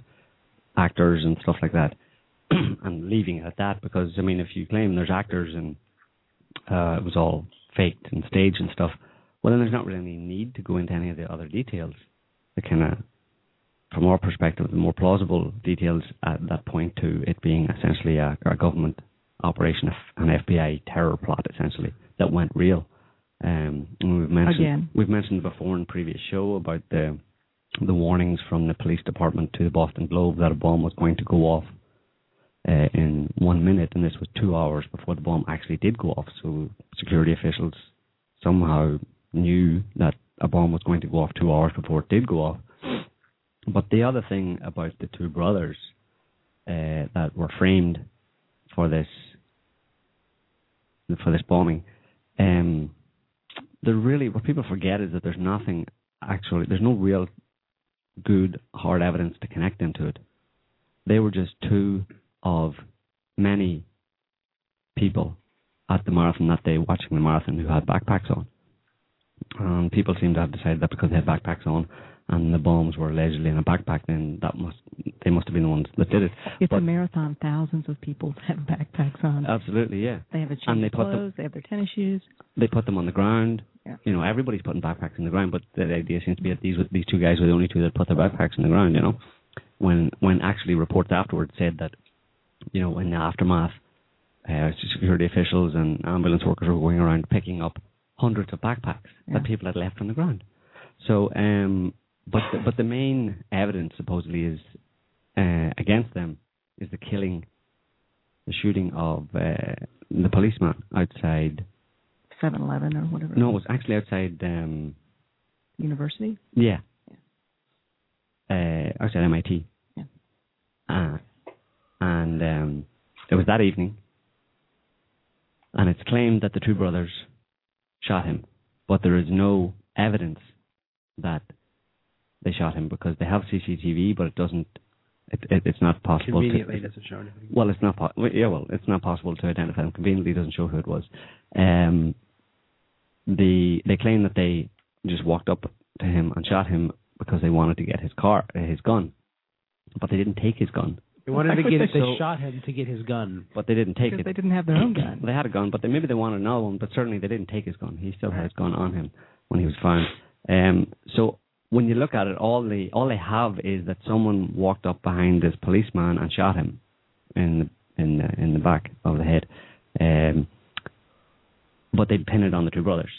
actors and stuff like that, and leaving it at that, because I mean, if you claim there's actors and uh, it was all faked and staged and stuff, well, then there's not really any need to go into any of the other details. The kind of, from our perspective, the more plausible details at that point to it being essentially a, a government operation, an FBI terror plot essentially that went real. Um, we've mentioned Again. we've mentioned before in previous show about the the warnings from the police department to the Boston Globe that a bomb was going to go off uh, in one minute, and this was two hours before the bomb actually did go off. So security officials somehow knew that a bomb was going to go off two hours before it did go off. But the other thing about the two brothers uh, that were framed for this for this bombing, um, there really what people forget is that there's nothing actually there's no real good hard evidence to connect them to it. They were just two of many people at the marathon that day watching the marathon who had backpacks on. And people seem to have decided that because they had backpacks on and the bombs were allegedly in a backpack, then that must they must have been the ones that did it. It's But- a marathon. Thousands of people have backpacks on. Absolutely, yeah. they have a change and they of put them- clothes. They have their tennis shoes. They put them on the ground. Yeah. You know, everybody's putting backpacks in the ground, but the idea seems to be that these these two guys were the only two that put their backpacks in the ground. You know, when when actually reports afterwards said that, you know, in the aftermath, uh, security officials and ambulance workers were going around picking up hundreds of backpacks Yeah. that people had left on the ground. So, um, but the, but the main evidence supposedly is uh, against them is the killing, the shooting of uh, the policeman outside. 7-Eleven or whatever. No, it was actually outside. Um, University. yeah. Uh, outside MIT. Yeah. Uh, and um, it was that evening, and it's claimed that the two brothers shot him, but there is no evidence that they shot him because they have CCTV, but it doesn't. It, it, it's not possible. Conveniently, to, doesn't show anything. well, it's not. Po- yeah, well, it's not possible to identify him. Conveniently, it doesn't show who it was. Um, the they claim that they just walked up to him and shot him because they wanted to get his car, uh, his gun, but they didn't take his gun. They wanted to get. would They So- shot him to get his gun. But they didn't take because it. they didn't have their own gun. They had a gun, but they, maybe they wanted another one. But certainly they didn't take his gun. He still had his gun on him when he was found. Um, so when you look at it, all they all they have is that someone walked up behind this policeman and shot him in the, in the, in the back of the head. Um, but they pin it on the two brothers,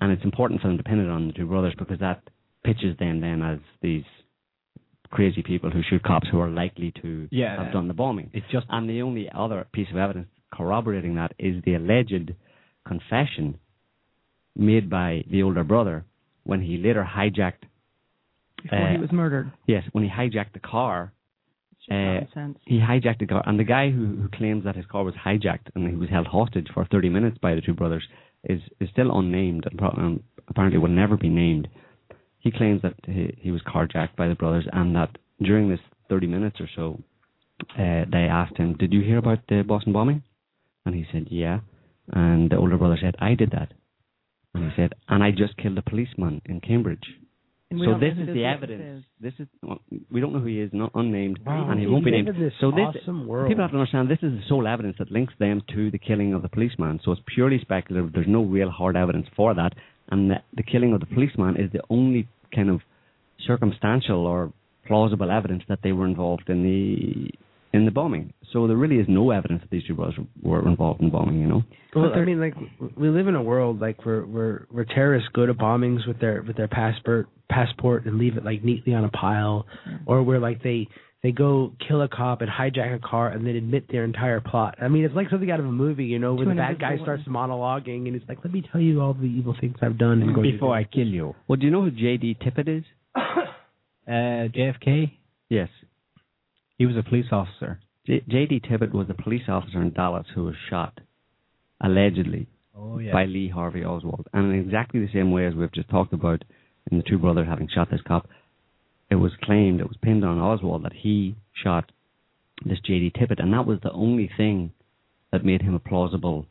and it's important for them to pin it on the two brothers because that pitches them then as these crazy people who shoot cops who are likely to Yeah. have done the bombing. It's just And the only other piece of evidence corroborating that is the alleged confession made by the older brother when he later hijacked. Before uh, he was murdered. Yes, when he hijacked the car. Uh. He hijacked the car, and the guy who, who claims that his car was hijacked and he was held hostage for 30 minutes by the two brothers is is still unnamed and pro- um, apparently will never be named. He claims that he, he was carjacked by the brothers and that during this 30 minutes or so, uh, they asked him, "Did you hear about the Boston bombing?" And he said, "Yeah." And the older brother said, "I did that." And he said, "And I just killed a policeman in Cambridge." And we So this is the evidence. is. This is well, we don't know who he is, not unnamed, Wow. and he We won't be named. this so this awesome world. people have to understand this is the sole evidence that links them to the killing of the policeman. So it's purely speculative. There's no real hard evidence for that, and the, the killing of the policeman is the only kind of circumstantial or plausible evidence that they were involved in the in the bombing. So there really is no evidence that these two brothers were involved in bombing. You know. Well, But I mean, like we live in a world like where where where terrorists go to bombings with their with their passport passport and leave it like neatly on a pile, or where like they they go kill a cop and hijack a car and then admit their entire plot. I mean, it's like something out of a movie, you know, where the bad guy starts monologuing and he's like, "Let me tell you all the evil things I've done." And going before do." I kill you. Well, do you know who J.D. Tippit is? Uh, JFK, Yes. He was a police officer. J- J.D. Tippit was a police officer in Dallas who was shot, allegedly, Oh by Lee Harvey Oswald. And in exactly the same way as we've just talked about in the two brothers having shot this cop, it was claimed, it was pinned on Oswald that he shot this J.D. Tippit, and that was the only thing that made him a plausible,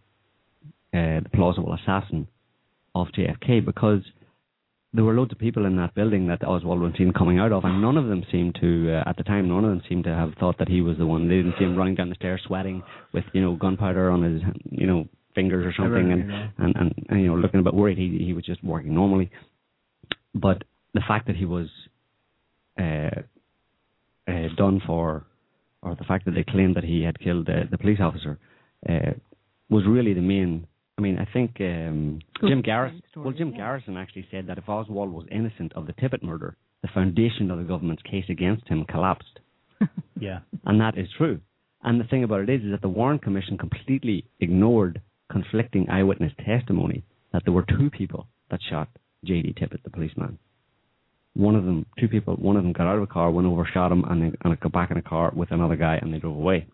uh, the plausible assassin of JFK because there were loads of people in that building that Oswald was seen coming out of, and none of them seemed to, uh, at the time, none of them seemed to have thought that he was the one. They didn't see him running down the stairs sweating with, you know, gunpowder on his, you know, fingers or something, and, and, and, and, you know, looking a bit worried. He, he was just working normally. But the fact that he was uh, uh, done for, or the fact that they claimed that he had killed uh, the police officer, uh, was really the main. I mean, I think um, Jim Garrison. Well, Jim yeah. Garrison actually said that if Oswald was innocent of the Tippit murder, the foundation of the government's case against him collapsed. Yeah. And that is true. And the thing about it is, is that the Warren Commission completely ignored conflicting eyewitness testimony that there were two people that shot J.D. Tippit, the policeman. One of them, two people, one of them got out of a car, went over, shot him, and then and got back in a car with another guy, and they drove away.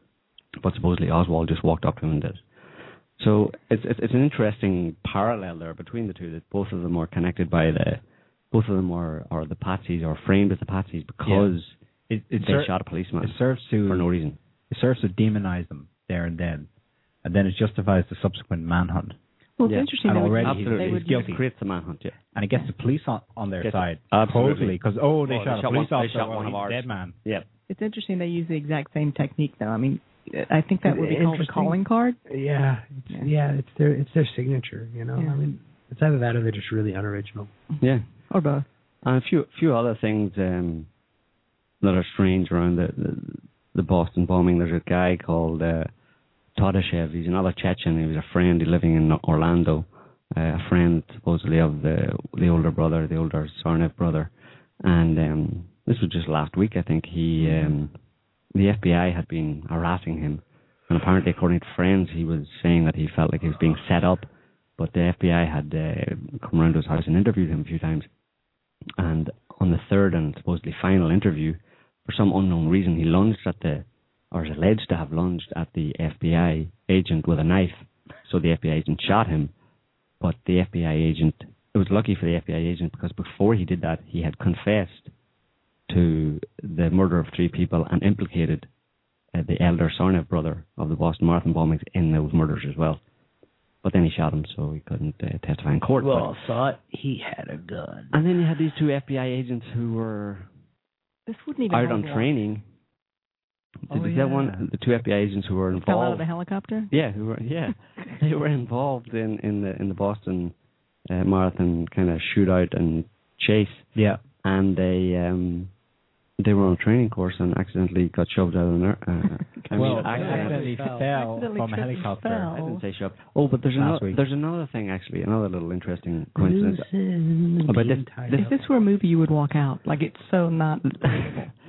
But supposedly Oswald just walked up to him and did. So it's it's, it's an interesting parallel there between the two. That both of them are connected by the, both of them are are the patsies or framed as the patsies because It, it, they ser- shot a policeman it serves to for no reason. it serves to demonize them there and then, and then it justifies the subsequent manhunt, Well, it's Yeah, interesting. and they would- already Absolutely, they he's would guilty. It creates the manhunt. Yeah. and it gets the police on on their Gets- side absolutely. totally because oh they Oh, they shot a shot police one- they officer, shot well, one of he's a ours. dead man. Yeah. It's interesting they use the exact same technique, though. I mean, I think that would be called a calling card. Yeah, it's, Yeah. yeah, it's their it's their signature. You know, Yeah. I mean, it's either that or they're just really unoriginal. Yeah. Or both. And a few few other things um, that are strange around the, the the Boston bombing. There's a guy called uh, Todashev. He's another Chechen. He was a friend living in Orlando. Uh, a friend supposedly of the the older brother, the older Tsarnaev brother. And um, this was just last week, I think. He um, the FBI had been harassing him, and apparently, according to friends, he was saying that he felt like he was being set up. But the FBI had uh, come around to his house and interviewed him a few times. And on the third and supposedly final interview, for some unknown reason, he lunged at the, or is alleged to have lunged at the FBI agent with a knife. So the FBI agent shot him, but the FBI agent, it was lucky for the FBI agent because before he did that, he had confessed the murder of three people and implicated uh, the elder Tsarnaev brother of the Boston Marathon bombings in those murders as well. But then he shot him, so he couldn't uh, testify in court. but- thought he had a gun. and then you had these two FBI agents who were This wouldn't even out on a lot. training. Oh, Did you yeah. get one? The two FBI agents who were involved. Fell out of involved. the helicopter. Yeah, who were yeah, they were involved in in the in the Boston uh, marathon kind of shootout and chase, Yeah. and they um they were on a training course and accidentally got shoved out of an air. Uh, I well, mean, accidentally. accidentally fell, Accidentally from a helicopter. fell. I didn't say shove. Oh, but there's Last another week. there's another thing actually, another little interesting coincidence. Loosen Oh, but the this- entire- If this were a movie, you would walk out. Like it's so not.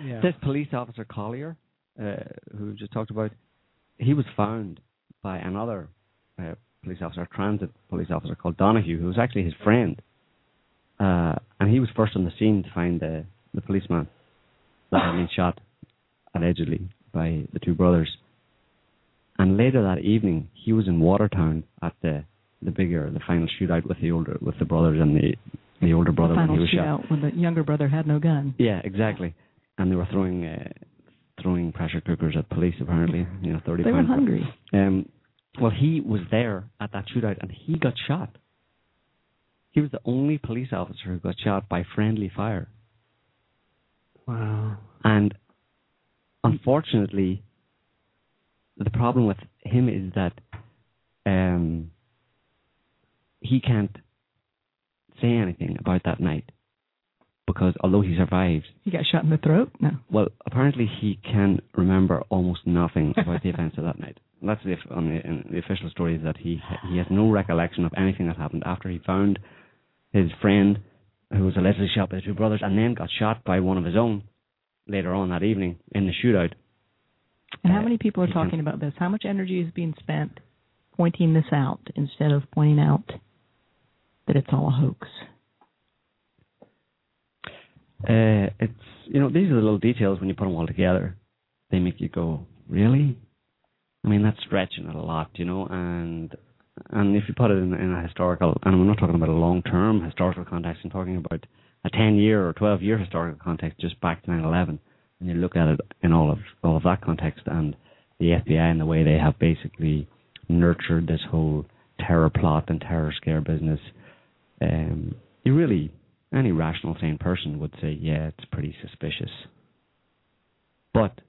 Yeah. This police officer Collier, uh, who we just talked about, he was found by another uh, police officer, a transit police officer called Donohue, who was actually his friend. Uh, and he was first on the scene to find the the policeman that had been shot allegedly by the two brothers. And later that evening, he was in Watertown at the the bigger, the final shootout with the older with the brothers and the the older brother when Final he was shot. shootout when the younger brother had no gun. Yeah, exactly. And they were throwing uh, throwing pressure cookers at police. Apparently, you know, thirty. They were hungry. Um, well, he was there at that shootout, and he got shot. He was the only police officer who got shot by friendly fire, wow. and unfortunately, the problem with him is that um, he can't say anything about that night because although he survived, He got shot in the throat. No. Well, apparently he can remember almost nothing about the events of that night. And that's the, on the, in the official story is that he he has no recollection of anything that happened after he found his friend, who was allegedly shot by the two brothers, and then got shot by one of his own later on that evening in the shootout. And how Uh, many people are talking about this? How much energy is being spent pointing this out instead of pointing out that it's all a hoax? Uh, it's you know these are the little details when you put them all together, they make you go really. I mean that's stretching it a lot, you know, and and if you put it in, in a historical, and I'm not talking about a long-term historical context, I'm talking about a 10-year or 12-year historical context, just back to 9/11, and you look at it in all of all of that context, and the FBI and the way they have basically nurtured this whole terror plot and terror scare business, um, you really any rational sane person would say, yeah, it's pretty suspicious. But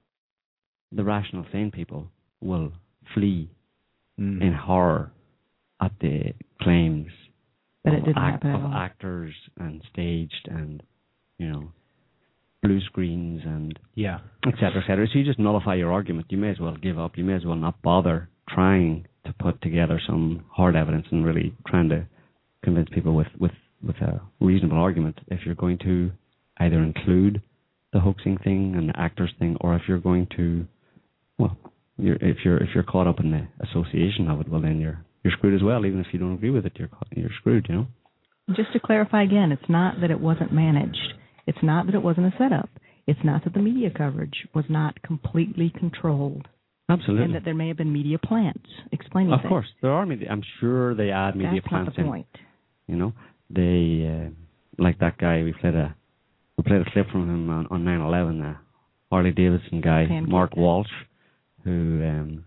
the rational sane people will flee Mm. in horror at the claims That it of, didn't act- happen of actors and staged and you know blue screens and Yeah. et cetera, et cetera. So you just nullify your argument. You may as well give up. You may as well not bother trying to put together some hard evidence and really trying to convince people with with with a reasonable argument if you're going to either include the hoaxing thing and the actors thing, or if you're going to, well, you're, if you're if you're caught up in the association of it, well then you're you're screwed as well. Even if you don't agree with it, you're you're screwed. You know. Just to clarify again, it's not that it wasn't managed. It's not that it wasn't a setup. It's not that the media coverage was not completely controlled. Absolutely. And that there may have been media plants explaining Of things. course, there are media. I'm sure they add media That's not the in. point. You know, they uh, like that guy. We played a we played a clip from him on on 9/11. The Harley Davidson guy. Mark Walsh, who um,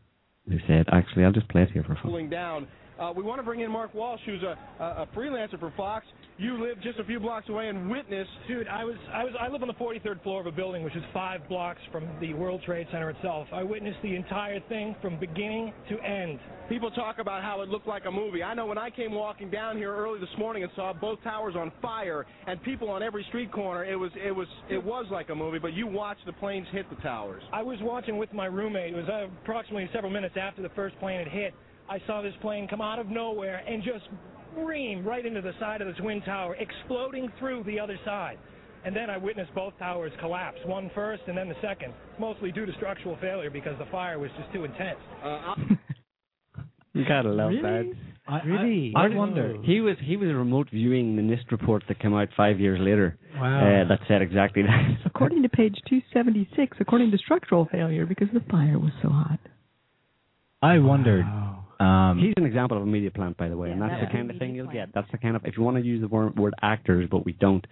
who said, "Actually, I'll just play it here for fun." down. Uh, we want to bring in Mark Walsh, who's a, a, a freelancer for Fox. You live just a few blocks away and witnessed. Dude, I was I was I live on the 43rd floor of a building which is five blocks from the World Trade Center itself. I witnessed the entire thing from beginning to end. People talk about how it looked like a movie. I know when I came walking down here early this morning and saw both towers on fire and people on every street corner, it was it was it was like a movie. But you watched the planes hit the towers. I was watching with my roommate. It was uh, approximately several minutes after the first plane had hit. I saw this plane come out of nowhere and just ream right into the side of the Twin Tower, exploding through the other side. And then I witnessed both towers collapse, one first and then the second, mostly due to structural failure because the fire was just too intense. Uh, You gotta love Really? that. I, really? I wonder. He was he was remote viewing the NIST report that came out five years later. Wow. Uh, that said exactly that. According to page 276, according to structural failure because the fire was so hot. I wondered. Wow. Um, He's an example of a media plant, by the way, and that's that the kind of thing you'll plant. get. That's the kind of if you want to use the word, word actors, but we don't.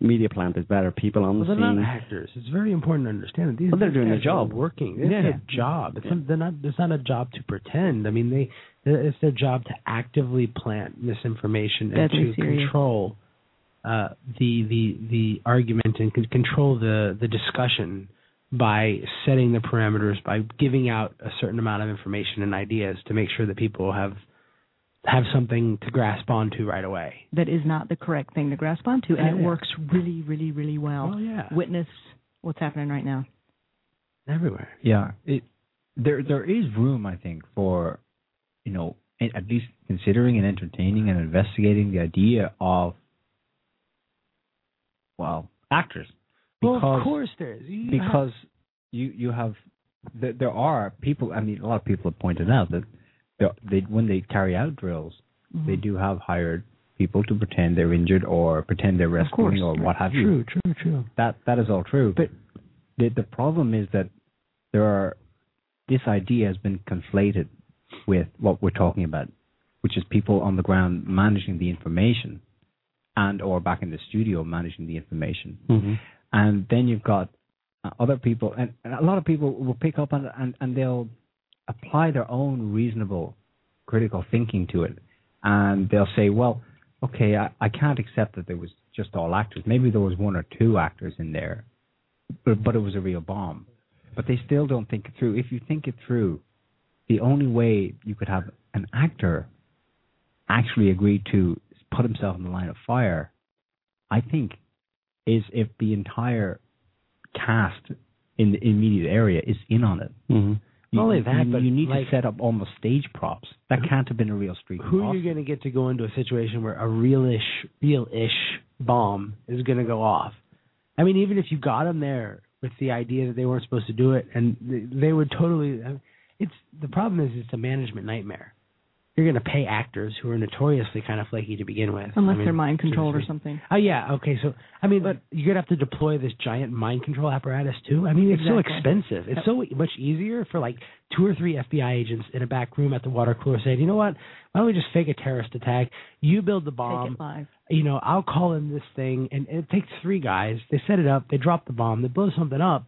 Media plant is better. People on Well, the they're scene. not actors. It's very important to understand that these. Well, they're doing their guys are job. working. It's Yeah. their job. It's not, they're not. It's not a job to pretend. I mean, they. It's their job to actively plant misinformation and Deadly to serious. control uh, the the the argument and con- control the the discussion by setting the parameters by giving out a certain amount of information and ideas to make sure that people have have something to grasp onto right away. That is not the correct thing to grasp onto, and Yeah. it works really, really, really well. Well, yeah. Witness what's happening right now. Everywhere. Yeah, it there there is room, I think, for you know at least considering and entertaining and investigating the idea of well actors because well, of course there is. You have- because you you have there, there are people. I mean, a lot of people have pointed out that they, when they carry out drills, Mm-hmm. they do have hired people to pretend they're injured or pretend they're rescuing or what have you. true, true, true. That that is all true. But the the problem is that there are this idea has been conflated with what we're talking about, which is people on the ground managing the information and or back in the studio managing the information. Mm-hmm. And then you've got uh, other people and, and a lot of people will pick up on it and, and they'll apply their own reasonable critical thinking to it. And they'll say, well, okay, I, I can't accept that there was just all actors. Maybe there was one or two actors in there, but, but it was a real bomb. But they still don't think it through. If you think it through, the only way you could have an actor actually agree to put himself in the line of fire, I think, is if the entire cast in the immediate area is in on it. Mm-hmm. You, Not only you- that, but you need like- to set up almost stage props. That can't have been a real street. Who are you going to get to go into a situation where a real-ish, real-ish bomb is going to go off? I mean, even if you got them there with the idea that they weren't supposed to do it, and they, they would totally. It's the problem is it's a management nightmare. You're going to pay actors who are notoriously kind of flaky to begin with, Unless I mean, they're mind controlled or something. Oh yeah, okay. So I mean, but you're gonna have to deploy this giant mind control apparatus too. I mean, it's so expensive. It's so much easier for like two or three FBI agents in a back room at the water cooler saying, you know what? Why don't we just fake a terrorist attack? You build the bomb. Take it live. You know, I'll call in this thing, and it takes three guys. They set it up. They drop the bomb. They blow something up,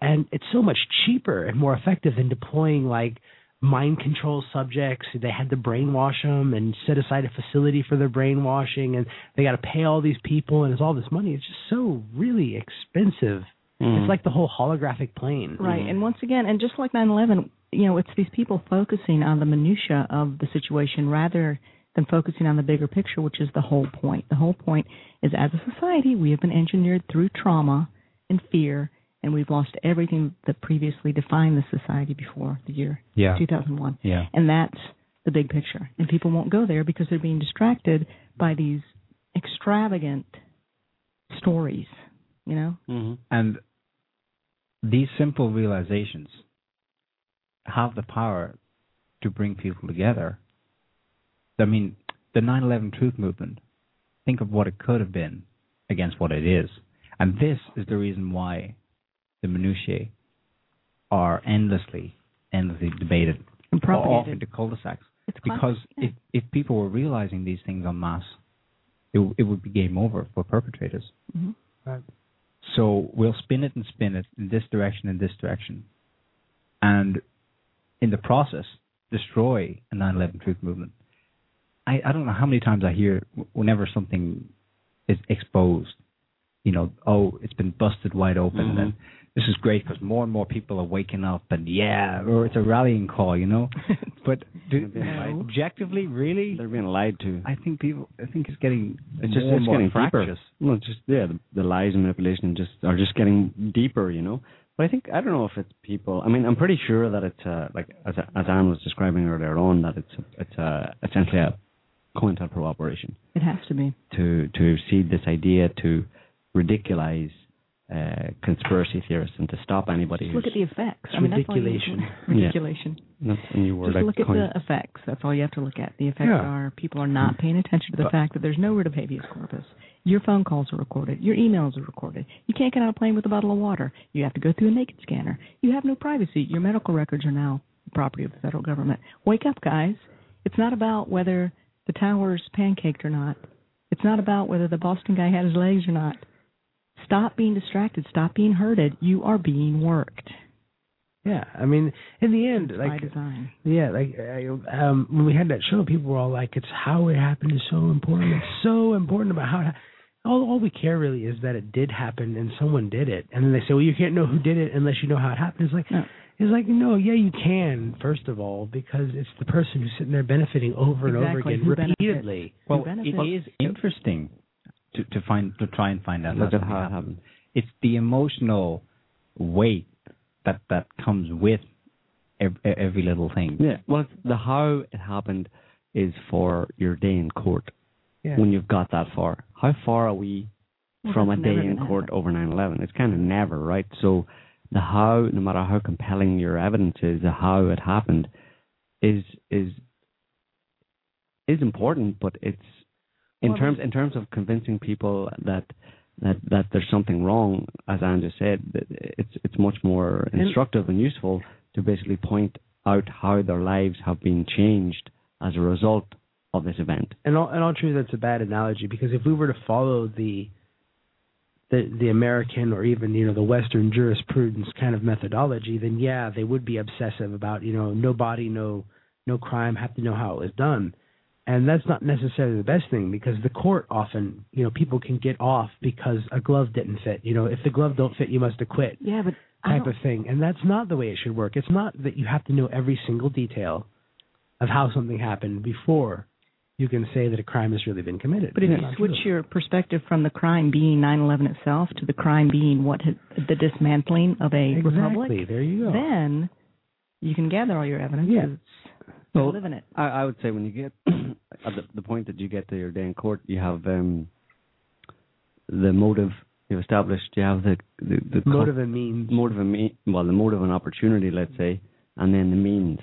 and it's so much cheaper and more effective than deploying like mind control subjects. They had to brainwash them and set aside a facility for their brainwashing, and they got to pay all these people, and it's all this money. It's just so really expensive. Mm-hmm. It's like the whole holographic plane. Right. And once again, and just like 9/11, you know, it's these people focusing on the minutia of the situation rather than focusing on the bigger picture, which is the whole point. The whole point is as a society, we have been engineered through trauma and fear and we've lost everything that previously defined the society before the year Yeah. 2001. Yeah. And that's the big picture. And people won't go there because they're being distracted by these extravagant stories, you know? Mm-hmm. And these simple realizations have the power to bring people together. I mean, the 9 11 truth movement, think of what it could have been against what it is. And this is the reason why the minutiae are endlessly, endlessly debated, And or off into cul-de-sacs. It's Because yeah. if, if people were realizing these things en masse, it, it would be game over for perpetrators. Mhm. So we'll spin it and spin it in this direction and this direction, and in the process, destroy a 9/11 truth movement. I, I don't know how many times I hear whenever something is exposed, you know, oh, it's been busted wide open, Mhm. and this is great because more and more people are waking up, and yeah, or it's a rallying call, you know. but do, objectively, really, They're being lied to. I think people, I think it's getting It's just more and it's more getting fractious. deeper. Well, it's just yeah, the, the lies and manipulation just are just getting deeper, you know. But I think I don't know if it's people. I mean, I'm pretty sure that it's uh, like as as Anne was describing earlier on that it's it's uh, essentially a COINTELPRO operation It has to be. to to seed this idea to ridiculize uh, conspiracy theorists and to stop anybody Just look at the effects. It's I mean, that's all you need ridiculation. to- Ridiculation. that's a new word Just I look at coined. the effects. That's all you have to look at. The effects Yeah. are people are not paying attention to the But- fact that there's no writ of habeas corpus. Your phone calls are recorded. Your emails are recorded. You can't get on a plane with a bottle of water. You have to go through a naked scanner. You have no privacy. Your medical records are now the property of the federal government. Wake up, guys. It's not about whether the tower's pancaked or not. It's not about whether the Boston guy had his legs or not. Stop being distracted. Stop being herded. You are being worked. Yeah, I mean, in the end, By like design. Yeah, like I, um, when we had that show, people were all like, "It's how it happened is so important. It's so important about how." It, ha-" all all we care really is that it did happen and someone did it, and then they say, "Well, you can't know who did it unless you know how it happened." It's like, No. it's like, no, yeah, you can first of all because it's the person who's sitting there benefiting over and over again who benefits. repeatedly. Well, Who it benefits? is interesting to to find to try and find out Look how at how it happened. happened. It's the emotional weight that that comes with every, every little thing. Yeah, well, it's the how it happened is for your day in court Yeah. when you've got that far. How far are we Well, from a day in court happen. over 9/11? It's kind of never, right? So the how, no matter how compelling your evidence is, the how it happened is is is important, but it's in terms in terms of convincing people that that that there's something wrong, as Andrew said, it's it's much more instructive and useful to basically point out how their lives have been changed as a result of this event. in all in all truth, that's a bad analogy because if we were to follow the the the American or even you know the Western jurisprudence kind of methodology, then yeah, they would be obsessive about you know no body, no no crime, have to know how it was done, and that's not necessarily the best thing because the court often you know people can get off because a glove didn't fit. You know if the glove don't fit, you must acquit Yeah, but type of thing, and that's not the way it should work. It's not that you have to know every single detail of how something happened before you can say that a crime has really been committed. But if you switch true. your perspective from the crime being 9/11 itself to the crime being what had, the dismantling of a exactly, republic, there you go. then you can gather all your evidence. Yeah. Well, it. I, I would say when you get at the, the point that you get to your day in court, you have um, the motive you've established. You have the the, the co- motive and means. motive and me- well, the motive and opportunity, let's say, and then the means.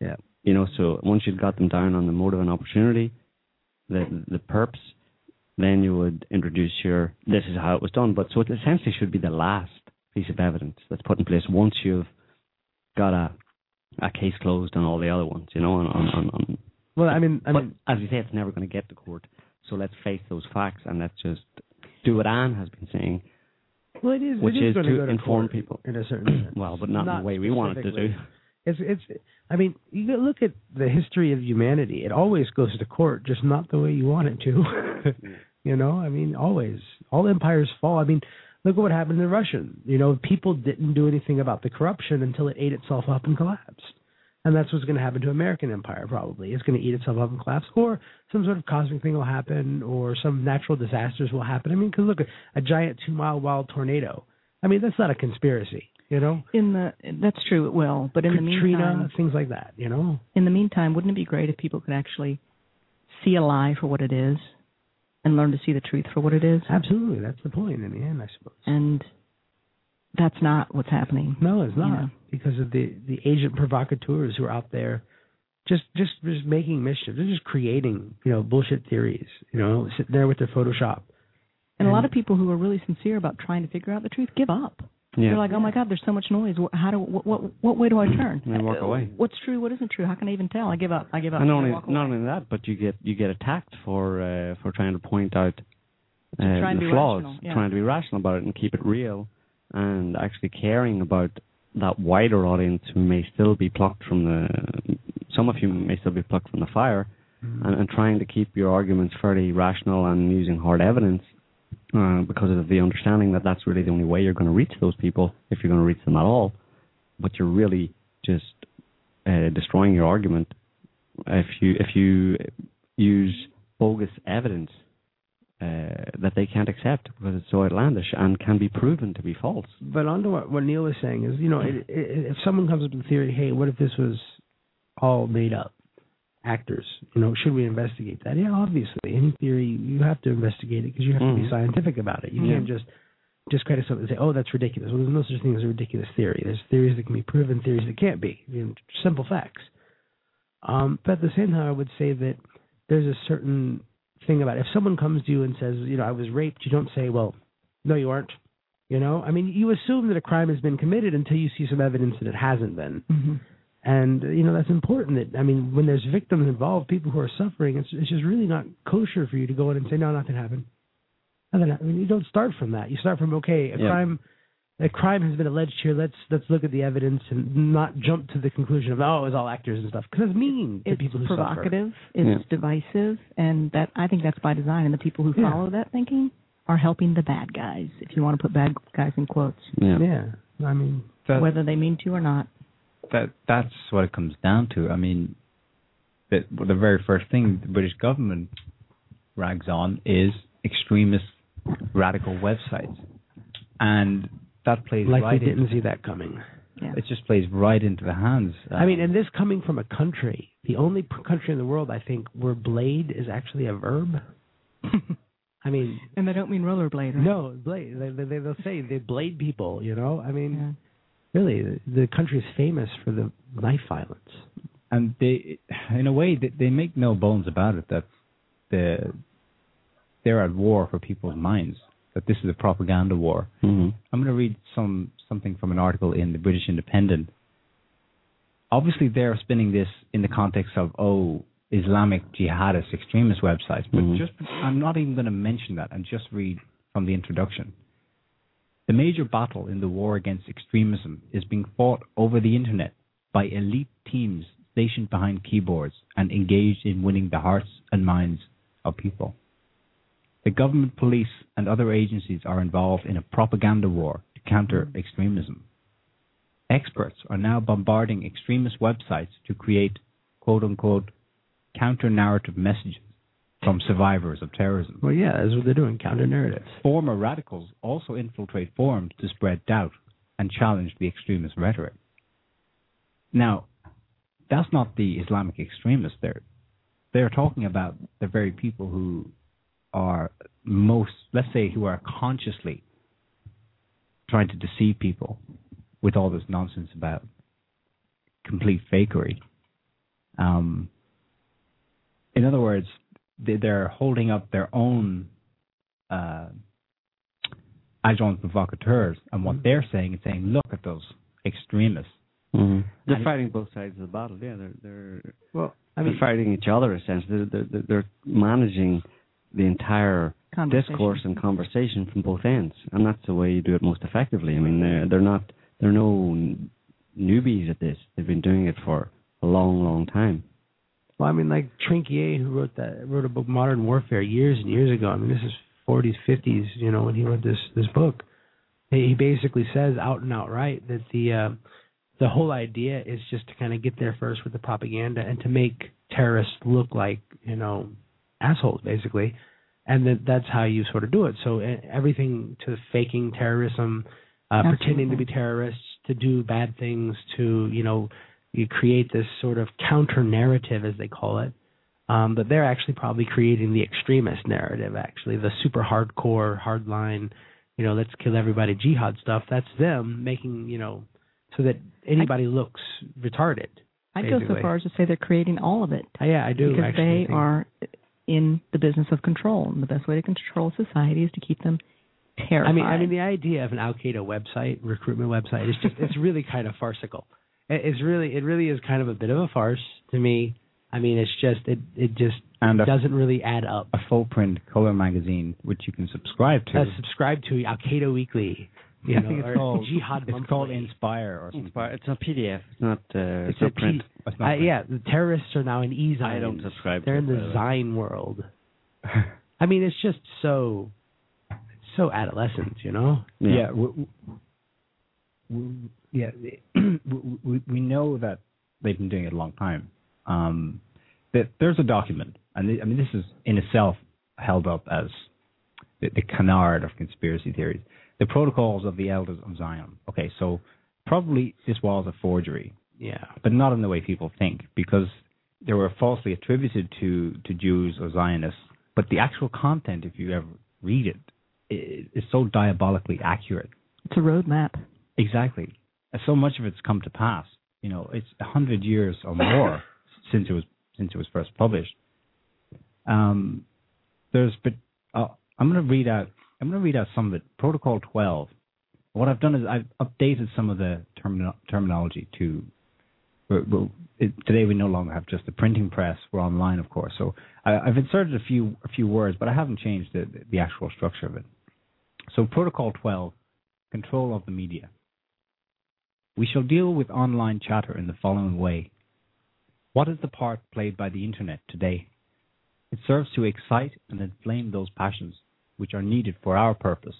Yeah. You know, so once you've got them down on the motive and opportunity, the the perps, then you would introduce your this is how it was done. But so it essentially should be the last piece of evidence that's put in place once you've got a a case closed on all the other ones. You know, on on on. on Well, I mean, I but mean, as you say, it's never going to get to court. So let's face those facts and let's just do what Anne has been saying. well, it is. which it is, is going to go to inform people. in a certain sense. Well, but not, in the way we want it to do. It's it's. I mean, you look at the history of humanity. It always goes to court, just not the way you want it to. Mm. you know, I mean, always. All empires fall. I mean, look at what happened to Russia. You know, people didn't do anything about the corruption until it ate itself up and collapsed. And that's what's going to happen to American empire. Probably, it's going to eat itself up and collapse, or some sort of cosmic thing will happen, or some natural disasters will happen. I mean, because look, a giant two-mile wild tornado. I mean, that's not a conspiracy, you know. In the that's true, it will. But in the Katrina, meantime, things like that, you know. in the meantime, wouldn't it be great if people could actually see a lie for what it is and learn to see the truth for what it is? Absolutely, that's the point in the end, I suppose. And that's not what's happening. No, it's not You know. because of the the agent provocateurs who are out there, just just just making mischief. They're just creating, you know, bullshit theories. You know, sitting there with their Photoshop. And a lot of people who are really sincere about trying to figure out the truth give up. Yeah. They're like, "Oh my God, there's so much noise. How do what what, what way do I turn? And walk Uh, away. What's true? What isn't true? How can I even tell? I give up. I give up. And not only not only that, but you get you get attacked for uh, for trying to point out uh, try and the be flaws, rational, yeah. trying to be rational about it and keep it real, and actually caring about that wider audience who may still be plucked from the some of you may still be plucked from the fire, Mm-hmm. and, and trying to keep your arguments fairly rational and using hard evidence. Uh, because of the understanding that that's really the only way you're going to reach those people, if you're going to reach them at all. But you're really just uh, destroying your argument if you if you use bogus evidence uh, that they can't accept because it's so outlandish and can be proven to be false. But on to what, what Niall was saying is, you know, it, it, if someone comes up with the theory, hey, what if this was all made up actors? You know, should we investigate that? Yeah, obviously, any theory you have to investigate it because you have to be Mhm. scientific about it. You Yeah. can't just discredit something and say, oh, that's ridiculous. Well, there's no such thing as a ridiculous theory. There's theories that can be proven, theories that can't be. You know, simple facts. Um, but at the same time, I would say that there's a certain thing about if someone comes to you and says, you know, I was raped, you don't say, well, no, you aren't. You know, I mean, you assume that a crime has been committed until you see some evidence that it hasn't been. Mhm. And you know that's important. That I mean, when there's victims involved, people who are suffering, it's it's just really not kosher for you to go in and say, no, nothing happened. Nothing. happened. I mean, you don't start from that. You start from okay, a Yeah. crime, a crime has been alleged here. Let's let's look at the evidence and not jump to the conclusion of oh, it was all actors and stuff because it's mean to It's people who provocative. suffer. It's divisive, and that I think that's by design. And the people who Yeah. follow that thinking are helping the bad guys, if you want to put bad guys in quotes, Yeah. Yeah, I mean, That, whether they mean to or not. That that's what it comes down to. I mean, that the very first thing the British government rags on is extremist radical websites, and that plays like right we didn't into see that coming. Yeah. it just plays right into the hands. Uh, I mean, and this coming from a country, the only p- country in the world I think where blade is actually a verb. I mean, And they don't mean rollerblade, right? no, blade. They, they, they'll say they blade people. You know, I mean, Yeah. Really, the, the country is famous for the knife violence. and they, in a way, they, they make no bones about it that the they're at war for people's minds. That this is a propaganda war. hmm I'm going to read some something from an article in the British Independent. Obviously, they're spinning this in the context of oh, Islamic jihadist extremist websites, but Mhm. just I'm not even going to mention that and just read from the introduction. The major battle in the war against extremism is being fought over the internet by elite teams stationed behind keyboards and engaged in winning the hearts and minds of people. The government, police, and other agencies are involved in a propaganda war to counter mm-hmm. extremism. Experts are now bombarding extremist websites to create quote unquote counter narrative messages from survivors of terrorism. Well, yeah, that's what they're doing. Counter narratives. Former radicals also infiltrate forums to spread doubt and challenge the extremist rhetoric. Now, that's not the Islamic extremists there. They're talking about the very people who are most, let's say, who are consciously trying to deceive people with all this nonsense about complete fakery. Um, in other words, they're holding up their own uh, agents provocateurs, and what they're saying is saying, look at those extremists. hmm They're And- fighting both sides of the battle. Yeah, they're they're Well, I they're mean, fighting each other. Essentially, they're, they're they're managing the entire discourse and conversation from both ends, and that's the way you do it most effectively. I mean, they're they're not they're no newbies at this. They've been doing it for a long, long time. Well, I mean, like Trinquier, who wrote that wrote a book, Modern Warfare, years and years ago. I mean, this is 40s, 50s. You know, when he wrote this this book, he he basically says out and outright that the uh, the whole idea is just to kind of get there first with the propaganda and to make terrorists look like you know assholes, basically, and that that's how you sort of do it. So everything to faking terrorism, uh, Absolutely. pretending to be terrorists, to do bad things, to you know, you create this sort of counter narrative, as they call it. Um, but they're actually probably creating the extremist narrative, actually, the super hardcore, hardline, you know, let's kill everybody jihad stuff. That's them making, you know, so that anybody looks retarded. I'd go so far as to say they're creating all of it. Uh, yeah, I do. because they are in the business of control, and the best way to control society is to keep them terrified. I mean, I mean, the idea of an Al Qaeda website, recruitment website, is just it's really kind of farcical. It- It's really, it really is kind of a bit of a farce to me. I mean, it's just it it just And a, doesn't really add up. a full print color magazine which you can subscribe to. Uh, subscribe to Al Qaeda Weekly, you I know, it's or called Jihad It's Monthly. called Inspire or something. Inspire. It's a PDF. It's not. Uh, It's it's, not a P- print. It's not Uh, print. yeah, the terrorists are now in e I don't subscribe. They're to in the by. Zine world. I mean, it's just so so adolescent, you know. Yeah, we, we, yeah. we, we, we know that they've been doing it a long time. Um, that there's a document, and the- I mean this is in itself held up as the, the canard of conspiracy theories. The protocols of the elders of Zion. Okay, so probably this was a forgery, Yeah. but not in the way people think, because they were falsely attributed to to Jews or Zionists. But the actual content, if you ever read it, is so diabolically accurate. it's a roadmap. Exactly. And so much of it's come to pass. You know, it's a hundred years or more since it was since it was first published. Um, there's but uh, I'm going to read out. I'm going to read out some of it. Protocol 12. What I've done is I've updated some of the termino- terminology to. we're- we're- it, today we no longer have just the printing press. We're online, of course. So I, I've inserted a few a few words, but I haven't changed the the actual structure of it. So Protocol 12 control of the media. We shall deal with online chatter in the following way. What is the part played by the internet today? It serves to excite and inflame those passions which are needed for our purpose,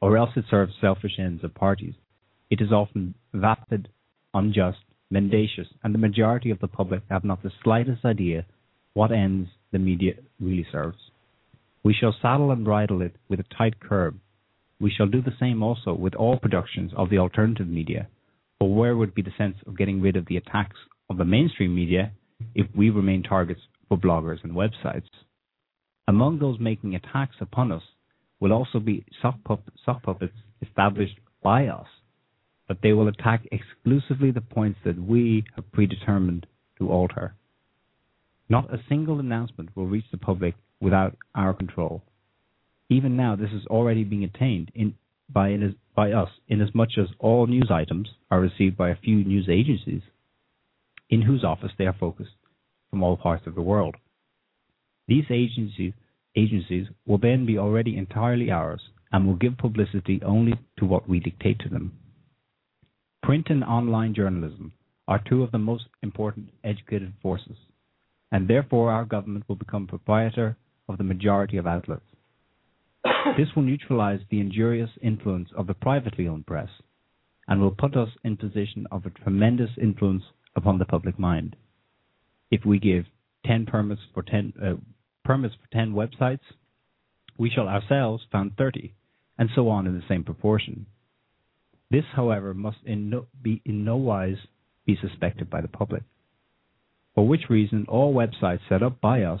or else it serves selfish ends of parties. It is often vapid, unjust, mendacious, and the majority of the public have not the slightest idea what ends the media really serves. We shall saddle and bridle it with a tight curb. We shall do the same also with all productions of the alternative media. For where would be the sense of getting rid of the attacks of the mainstream media if we remain targets for bloggers and websites? Among those making attacks upon us will also be soft, sock puppets established by us, but they will attack exclusively the points that we have predetermined to alter. Not a single announcement will reach the public without our control. Even now, this is already being attained in, by, by us, inasmuch as all news items are received by a few news agencies, in whose office they are focused from all parts of the world. These agencies, agencies will then be already entirely ours and will give publicity only to what we dictate to them. Print and online journalism are two of the most important educated forces, and therefore our government will become proprietor of the majority of outlets. This will neutralize the injurious influence of the privately owned press and will put us in position of a tremendous influence upon the public mind. If we give 10 permits for 10 uh, permits for 10 websites, we shall ourselves found 30 and so on in the same proportion. This, however, must in no, be in no wise be suspected by the public. For which reason, all websites set up by us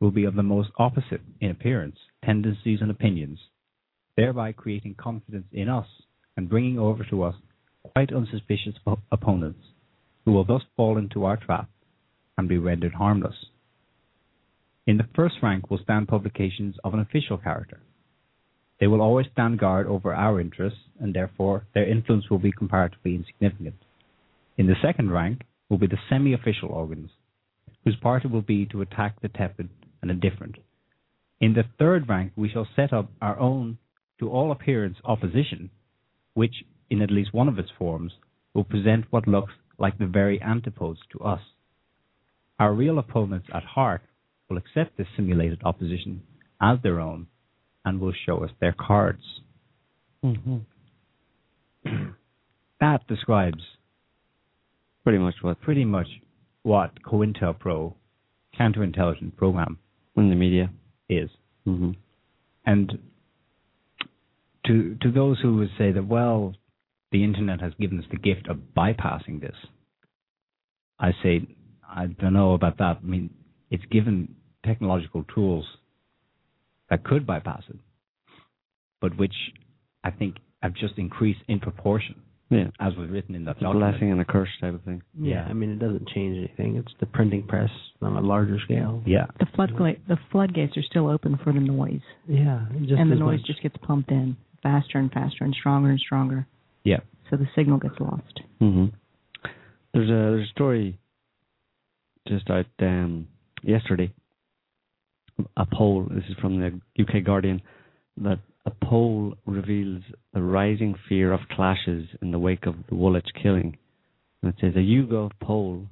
will be of the most opposite in appearance, tendencies, and opinions, thereby creating confidence in us and bringing over to us quite unsuspicious op- opponents, who will thus fall into our trap and be rendered harmless. In the first rank will stand publications of an official character. They will always stand guard over our interests, and therefore their influence will be comparatively insignificant. In the second rank will be the semi official organs, whose part it will be to attack the tepid and indifferent. In the third rank, we shall set up our own, to all appearance, opposition, which, in at least one of its forms, will present what looks like the very antipodes to us. Our real opponents at heart will accept this simulated opposition as their own and will show us their cards. Mm-hmm. That describes Pretty much what pretty much what COINTELPRO counterintelligence program in the media. is. Mm-hmm. And to to those who would say that, well, the internet has given us the gift of bypassing this, I say, I don't know about that. I mean, it's given technological tools that could bypass it, but which I think have just increased in proportion. Yeah. As was written in that It's a document. blessing and a curse type of thing. Yeah, I mean, it doesn't change anything. It's the printing press on a larger scale. Yeah. The floodgate the floodgates are still open for the noise, Yeah, just and the noise much. just gets pumped in faster and faster and stronger and stronger. Yeah. So the signal gets lost. hmm There's a there's a story just out um, yesterday. A poll. This is from the UK Guardian that a poll reveals the rising fear of clashes in the wake of the Woolwich killing. And it says a YouGov poll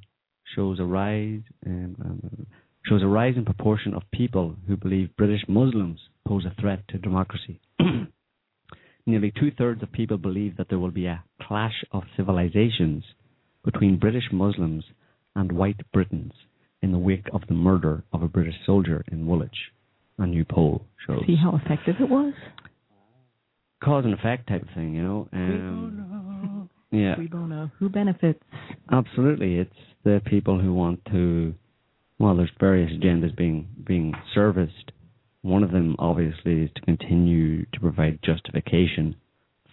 shows a rise um, um, shows a rise in proportion of people who believe British Muslims pose a threat to democracy. Nearly two thirds of people believe that there will be a clash of civilizations between British Muslims and white Britons in the wake of the murder of a British soldier in Woolwich. A new poll shows. See how effective it was? Cause and effect type thing, you know. Um, yeah, Cui bono. Who benefits? absolutely. It's the people who want to. Well, there's various agendas being being serviced. One of them, obviously, is to continue to provide justification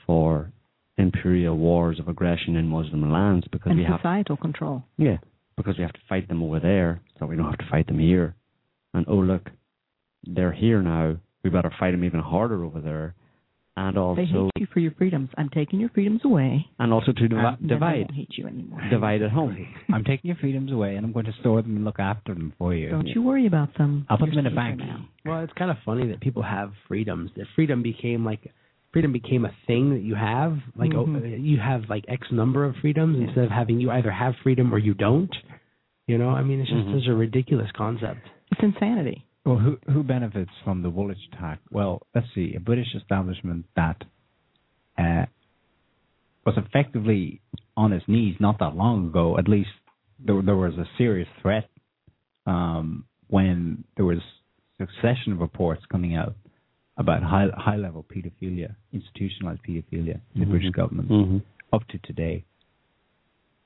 for imperial wars of aggression in Muslim lands because and we have societal control. Yeah, because we have to fight them over there, so we don't have to fight them here. And oh look, they're here now. We better fight them even harder over there, and also, They hate you for your freedoms. I'm taking your freedoms away. and also to divi- and divide, won't hate you anymore. divide at home. I'm taking your freedoms away, and I'm going to store them and look after them for you. Don't you worry about them. I'll put them in a You're bank. now. Well, it's kind of funny that people have freedoms. That freedom became like freedom became a thing that you have. Like oh, Mhm. you have like X number of freedoms instead of having you either have freedom or you don't. You know, I mean, it's just Mhm. such a ridiculous concept. It's insanity. Well, who who benefits from the Woolwich attack? Well, let's see. A British establishment that uh, was effectively on its knees not that long ago. At least there there was a serious threat um, when there was succession of reports coming out about high high level pedophilia, institutionalized pedophilia in the British Mhm. government Mhm. up to today.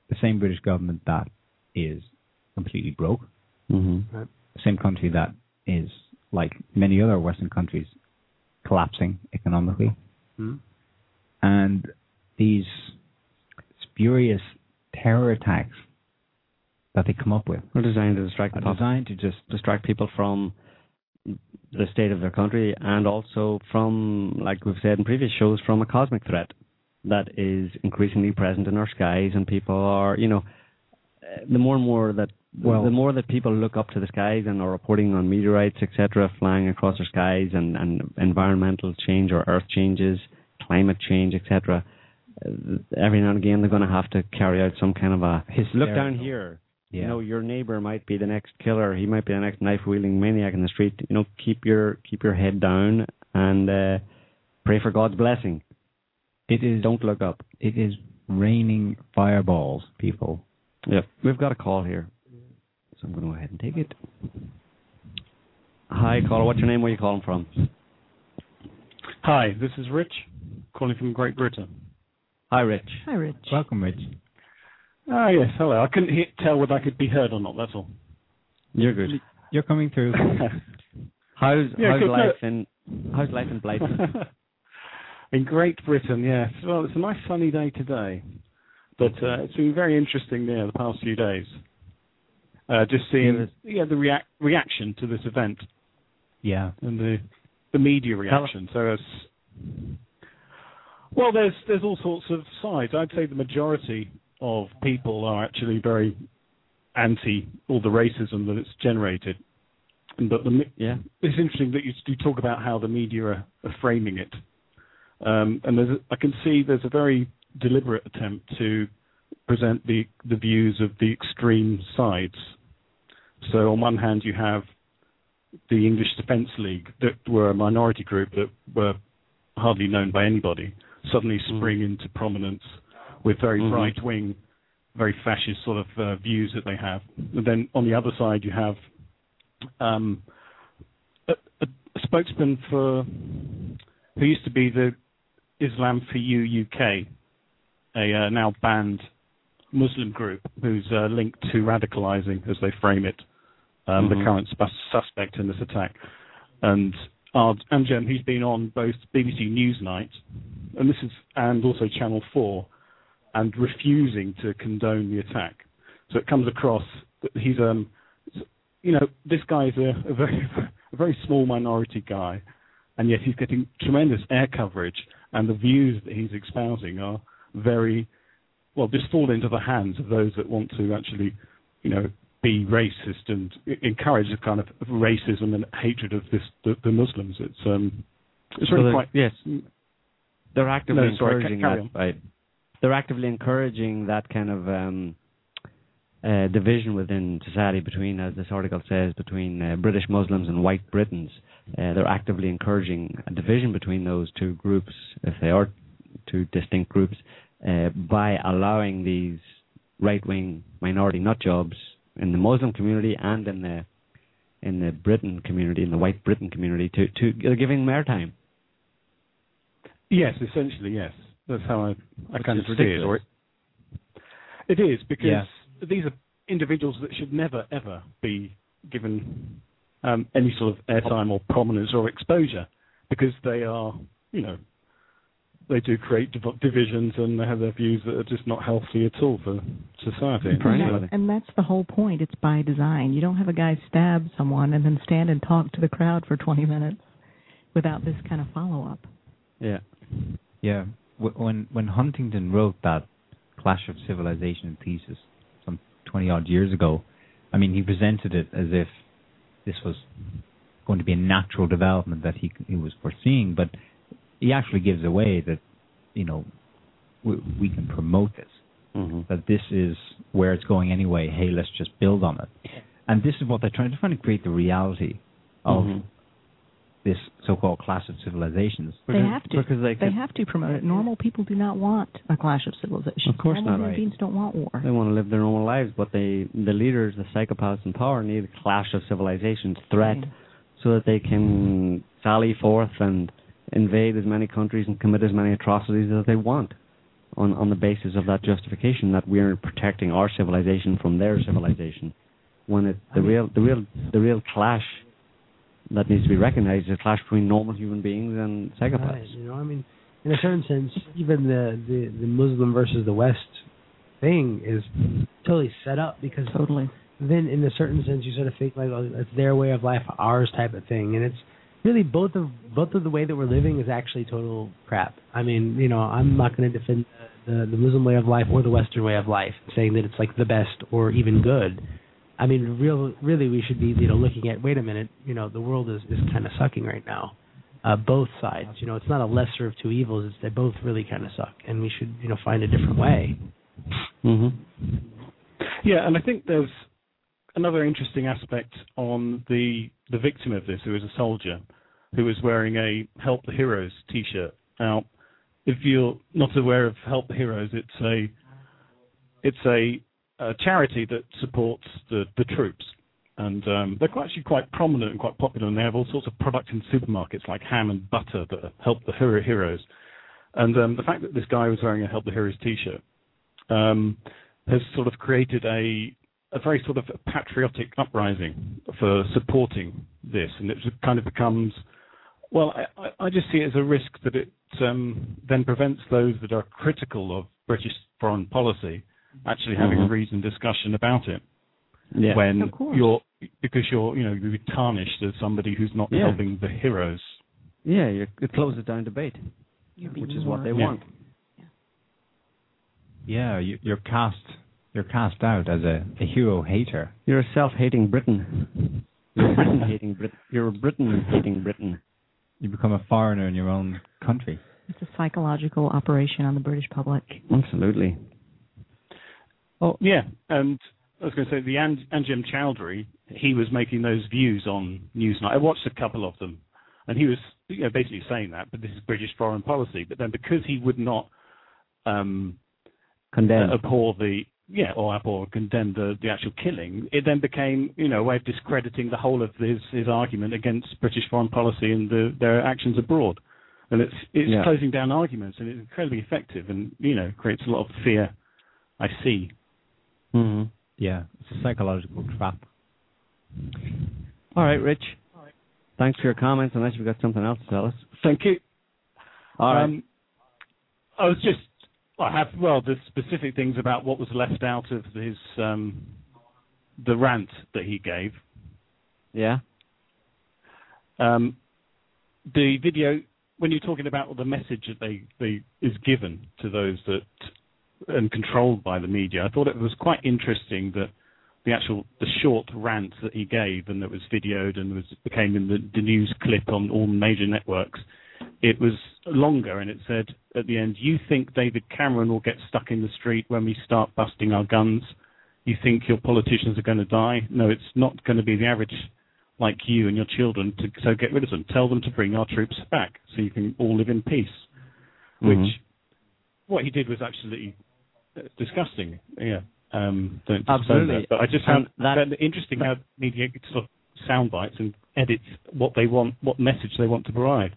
The same British government that is completely broke Mm-hmm. the same country that is, like many other Western countries, collapsing economically. Hmm? And these spurious terror attacks that they come up with They're designed to distract are designed to just distract people from the state of their country and also from, like we've said in previous shows, from a cosmic threat that is increasingly present in our skies, and people are, you know, the more and more that Well- the more that people look up to the skies and are reporting on meteorites, etc., flying across the skies, and, and environmental change or Earth changes, climate change, etc. Uh, every now and again, they're going to have to carry out some kind of a look down here. Yeah. You know, your neighbor might be the next killer. He might be the next knife wielding maniac in the street. You know, keep your keep your head down and uh, pray for God's blessing. it is Don't look up. it is raining fireballs, people. Yep. We've got a call here. So I'm going to go ahead and take it. Hi, caller. What's your name? Where are you calling from? Hi, this is Rich, calling from Great Britain. Hi, Rich. Hi, Rich. Welcome, Rich. Ah, yes, hello. I couldn't hear, tell whether I could be heard or not, that's all. You're good. You're coming through. How's Yeah, how's good. life in how's life in Blighty? in Great Britain, yes. Well, it's a nice sunny day today, but uh, it's been very interesting there the past few days. Uh, just seeing yeah the react reaction to this event yeah. and the the media reaction. So it's well, there's there's all sorts of sides. I'd say the majority of people are actually very anti all the racism that it's generated. But the Yeah. it's interesting that you, you talk about how the media are, are framing it, um, and I can see there's a very deliberate attempt to present the the views of the extreme sides. So on one hand, you have the English Defence League that were a minority group that were hardly known by anybody suddenly spring into prominence with very Mhm. right wing, very fascist sort of uh, views that they have. And then on the other side, you have um, a, a, a spokesman for who used to be the Islam for You UK, a uh, now banned Muslim group who's uh, linked to radicalizing, as they frame it, um, Mhm. the current sp- suspect in this attack. And Ard Anjem, he's been on both BBC Newsnight and this is and also Channel Four, and refusing to condone the attack. So it comes across that he's um, you know, this guy is a, a very a very small minority guy, and yet he's getting tremendous air coverage, and the views that he's espousing are very well just fall into the hands of those that want to actually, you know, be racist and encourage a kind of racism and hatred of this the, the Muslims. It's um, it's really quite yes. They're actively No, sorry, encouraging carry that. By, they're actively encouraging that kind of um, uh, division within society between, as this article says, between uh, British Muslims and white Britons. Uh, they're actively encouraging a division between those two groups, if they are two distinct groups, uh, by allowing these right-wing minority nut jobs in the Muslim community and in the in the Britain community, in the white Britain community, to to they're giving them airtime. Yes, essentially, yes. That's how I, I Which kind of see it. Or it, it is because Yeah. these are individuals that should never ever be given um, any sort of airtime or prominence or exposure because they are, you know, they do create div- divisions and they have their views that are just not healthy at all for society. And, that, and that's the whole point. It's by design. You don't have a guy stab someone and then stand and talk to the crowd for 20 minutes without this kind of follow up. Yeah. Yeah, when when Huntington wrote that Clash of Civilization thesis some twenty odd years ago, I mean he presented it as if this was going to be a natural development that he he was foreseeing, but he actually gives away that you know we, we can promote this, hmm that this is where it's going anyway. Hey, let's just build on it, and this is what they're trying to trying to create the reality of Mhm. this so-called clash of civilizations. They have to. because they They can- have to promote it. Normal people do not want a clash of civilizations. Of course Normal not, human right. beings don't want war. They want to live their normal lives, but they, the leaders, the psychopaths in power, need a clash of civilizations threat Right. so that they can sally forth and invade as many countries and commit as many atrocities as they want on, on the basis of that justification that we're protecting our civilization from their civilization. When it, the real, the real, the real clash that needs to be recognized is a clash between normal human beings and psychopaths. Right, you know, I mean, in a certain sense, even the, the the Muslim versus the West thing is totally set up because Totally. then, in a certain sense, you sort of think like oh, it's their way of life, ours type of thing, and it's really both of both of the way that we're living is actually total crap. I mean, you know, I'm not going to defend the, the Muslim way of life or the Western way of life, saying that it's like the best or even good. I mean, real, really, we should be, you know, looking at. Wait a minute, you know, the world is is kind of sucking right now. Uh, both sides, you know, it's not a lesser of two evils. It's they both really kind of suck, and we should, you know, find a different way. hmm Yeah, and I think there's another interesting aspect on the the victim of this, who is a soldier, who was wearing a Help the Heroes T-shirt. Now, if you're not aware of Help the Heroes, it's a it's a, a charity that supports the the troops, and um, they're quite, actually quite prominent and quite popular, and they have all sorts of products in supermarkets like ham and butter that help the hero heroes. And um, the fact that this guy was wearing a Help the Heroes T-shirt um, has sort of created a a very sort of patriotic uprising for supporting this, and it kind of becomes well. I, I- I just see it as a risk that it um, then prevents those that are critical of British foreign policy actually having a Mhm. reasoned discussion about it. Yeah. When Of course. you're because you're you know you're tarnished as somebody who's not Yeah. helping the heroes. Yeah, you, it closes down debate, which being is what they warned. want. Yeah, you, you're cast you're cast out as a, a hero hater. You're a self-hating Britain. You're a Britain-hating Brit. You're a Britain-hating Britain. You become a foreigner in your own country. It's a psychological operation on the British public. Absolutely. Oh yeah, and I was going to say the An- Anjem Choudary, he was making those views on Newsnight. I watched a couple of them, and he was you know, basically saying that, but this is British foreign policy. But then because he would not um, Condemn. uh, abhor the yeah or abhor or condemn the, the actual killing, it then became you know a way of discrediting the whole of his his argument against British foreign policy and the, their actions abroad. and it's it's Yeah. closing down arguments, and it's incredibly effective, and you know creates a lot of fear. I see. hmm Yeah, it's a psychological trap. All right, Rich. All right. Thanks for your comments. Unless you've got something else to tell us. Thank you. All right. Um, I was just I have well the specific things about what was left out of his um, the rant that he gave. yeah. Um, the video when you're talking about the message that they, they is given to those that and controlled by the media, I thought it was quite interesting that the actual the short rant that he gave and that was videoed and was became in the, the news clip on all major networks. It was longer and it said at the end, "You think David Cameron will get stuck in the street when we start busting our guns? You think your politicians are going to die? No, it's not going to be the average like you and your children. To, so get rid of them. Tell them to bring our troops back so you can all live in peace." Which Mhm. what he did was absolutely uh, disgusting. Yeah. Um, don't Absolutely. that. But I just found that- that interesting how media sort of sound bites and edits what they want, what message they want to provide.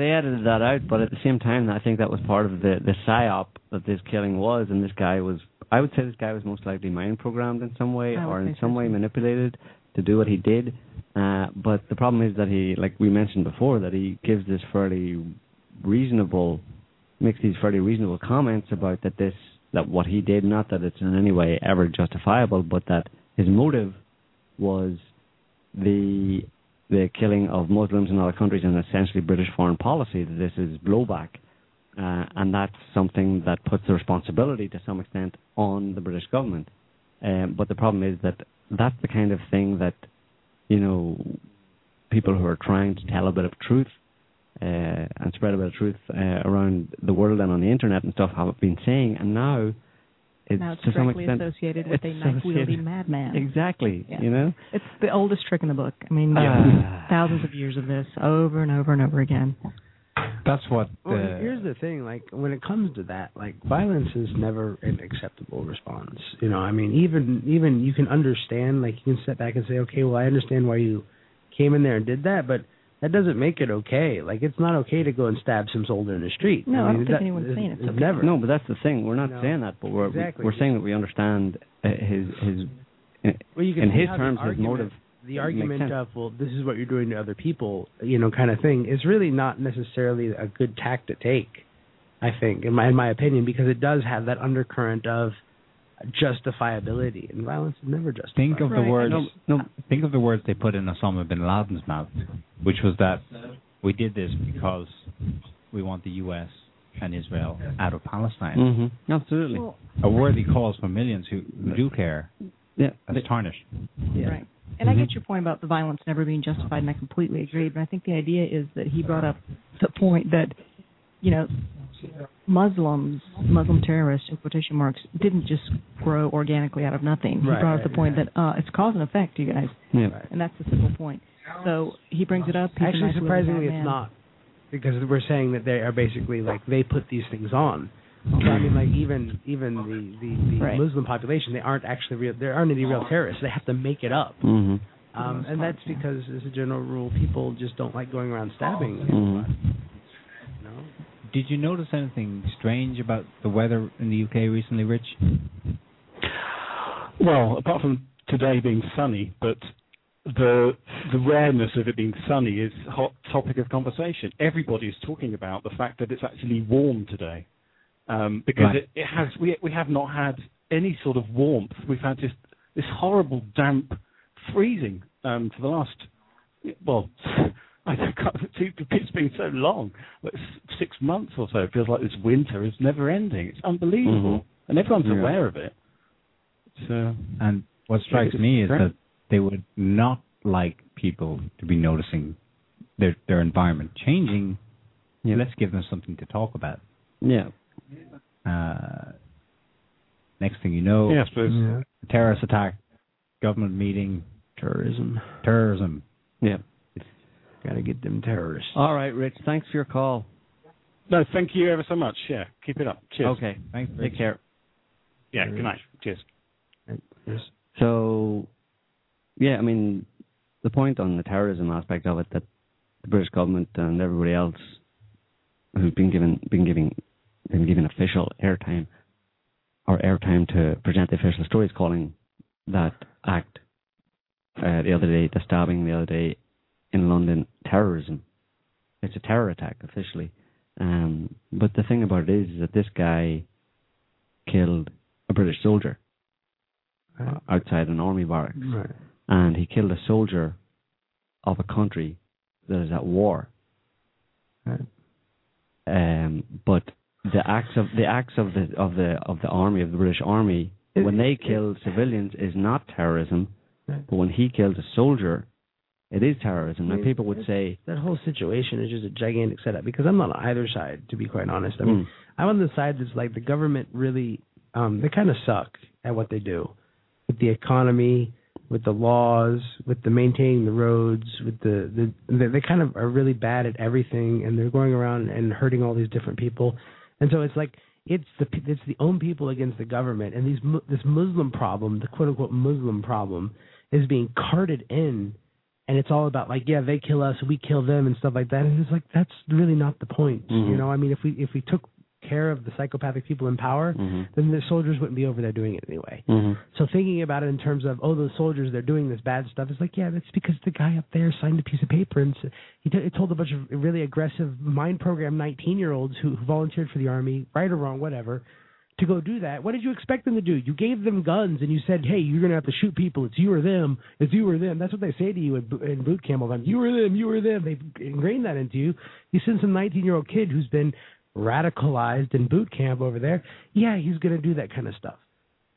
They edited that out, but at the same time, I think that was part of the the psyop that this killing was, and this guy was. I would say this guy was most likely mind programmed in some way, or in so, some way manipulated to do what he did. Uh, but the problem is that he, like we mentioned before, that he gives this fairly reasonable, makes these fairly reasonable comments about that this that what he did, not that it's in any way ever justifiable, but that his motive was the the killing of Muslims in other countries and essentially British foreign policy. This is blowback, uh, and that's something that puts the responsibility to some extent on the British government. Um, but the problem is that that's the kind of thing that you know people who are trying to tell a bit of truth uh, and spread a bit of truth uh, around the world and on the internet and stuff have been saying, and now it's now it's to some directly extent associated with a it's knife wielding madman. Exactly, Yeah. you know. It's the oldest trick in the book. I mean, Ah. thousands of years of this over and over and over again. That's what. Well, uh, here's the thing: like when it comes to that, like violence is never an acceptable response. You know, I mean, even even you can understand, like you can step back and say, okay, well, I understand why you came in there and did that, but that doesn't make it okay. Like it's not okay to go and stab some soldier in the street. No, I mean, don't think that- anyone's saying it's okay. Never. No, but that's the thing. We're not No. saying that, but we're Exactly. we're saying that we understand uh, his his Well, you can in his how the terms his motive. the argument of well this is what you're doing to other people you know kind of thing is really not necessarily a good tack to take i think in my in my opinion because it does have that undercurrent of justifiability and violence is never justified think of the words. No, no. Think of the words they put in Osama bin Laden's mouth, which was that we did this because we want the U.S. and Israel out of Palestine. Mm-hmm. Absolutely. A worthy cause for millions who, who do care. yeah. That's tarnished. Right. And I get your point about the violence never being justified, and I completely agree. But I think the idea is that he brought up the point that, you know, Muslims, Muslim terrorists, in quotation marks, didn't just grow organically out of nothing. Right, he brought up right, the point that uh, it's cause and effect, you guys, Yeah. and that's the simple point. So he brings it up. He's actually surprisingly it's man. not because we're saying that they are basically like they put these things on so i mean like even even the the, the Right. muslim population they aren't actually real there aren't any real terrorists they have to make it up Mm-hmm. um and that's because as a general rule people just don't like going around stabbing Mhm. you know Did you notice anything strange about the weather in the UK recently, Rich? Well, apart from today being sunny, but the the rareness of it being sunny is a hot topic of conversation. Everybody is talking about the fact that it's actually warm today, um, because Right. it, it has we we have not had any sort of warmth. We've had just this horrible damp freezing um, for the last well. I can't, it's been so long, like six months or so. It feels like this winter is never ending. It's unbelievable, Mhm. and everyone's Yeah. aware of it. So And what strikes me is that they would not like people to be noticing their their environment changing. Yeah. Let's give them something to talk about. Yeah. Uh, next thing you know, yeah, I suppose. terrorist attack, government meeting, terrorism terrorism. Yeah. got to get them terrorists All right, Rich. Thanks for your call. No, thank you ever so much. Yeah, keep it up. Cheers. Okay. Thanks, Take care. Yeah, good night. Cheers. Yes. So, yeah, I mean, the point on the terrorism aspect of it that the British government and everybody else who's been given been giving been given official airtime or airtime to present the official stories, calling that act uh, the other day, the stabbing the other day in London, terrorism. It's a terror attack officially. Um, but the thing about it is, is that this guy killed a British soldier Right. outside an army barracks, Right. And he killed a soldier of a country that is at war. Right. Um, but the acts of the acts of the of the of the army of the British Army It- when they kill civilians is not terrorism, Right. but when he kills a soldier, it is terrorism. It- people would say, that whole situation is just a gigantic setup because I'm not on either side, to be quite honest. I mean, Mm. I'm on the side that's like the government really, um, they kind of suck at what they do with the economy, with the laws, with the maintaining the roads, with the, the they, they kind of are really bad at everything, and they're going around and hurting all these different people, and so it's like it's the it's the own people against the government, and these this Muslim problem, the quote unquote Muslim problem, is being carted in. And it's all about like yeah they kill us we kill them and stuff like that. And it's like that's really not the point Mhm. you know? I mean if we if we took care of the psychopathic people in power Mhm. then the soldiers wouldn't be over there doing it anyway Mhm. so thinking about it in terms of oh those soldiers they're doing this bad stuff it's like yeah that's because the guy up there signed a piece of paper and he, t- he told a bunch of really aggressive mind program 19 year olds who, who volunteered for the army right or wrong whatever to go do that. What did you expect them to do? You gave them guns and you said, "Hey, you're going to have to shoot people. It's you or them. It's you or them." That's what they say to you in, in boot camp all the time. You or them. You or them. They ingrained that into you. You send some 19 year old kid who's been radicalized in boot camp over there. Yeah, he's going to do that kind of stuff.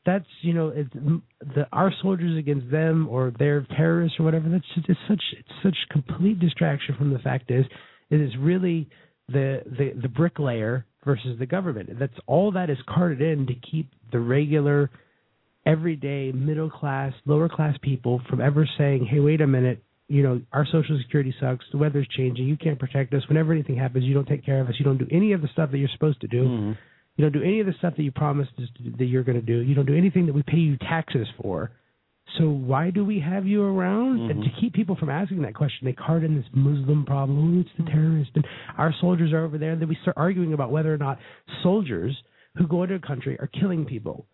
That's you know, it's the our soldiers against them or their terrorists or whatever. That's just, it's such it's such complete distraction from the fact is it is really the the the bricklayer versus the government. That's all that is carted in to keep the regular, everyday middle class, lower class people from ever saying, "Hey, wait a minute." You know, our social security sucks. The weather's changing. You can't protect us. Whenever anything happens, you don't take care of us. You don't do any of the stuff that you're supposed to do. Mhm. You don't do any of the stuff that you promised that you're going to do. You don't do anything that we pay you taxes for. So why do we have you around? And to keep people from asking that question, they card in this Muslim problem. Oh, it's the terrorist, and our soldiers are over there. And then we start arguing about whether or not soldiers who go into a country are killing people.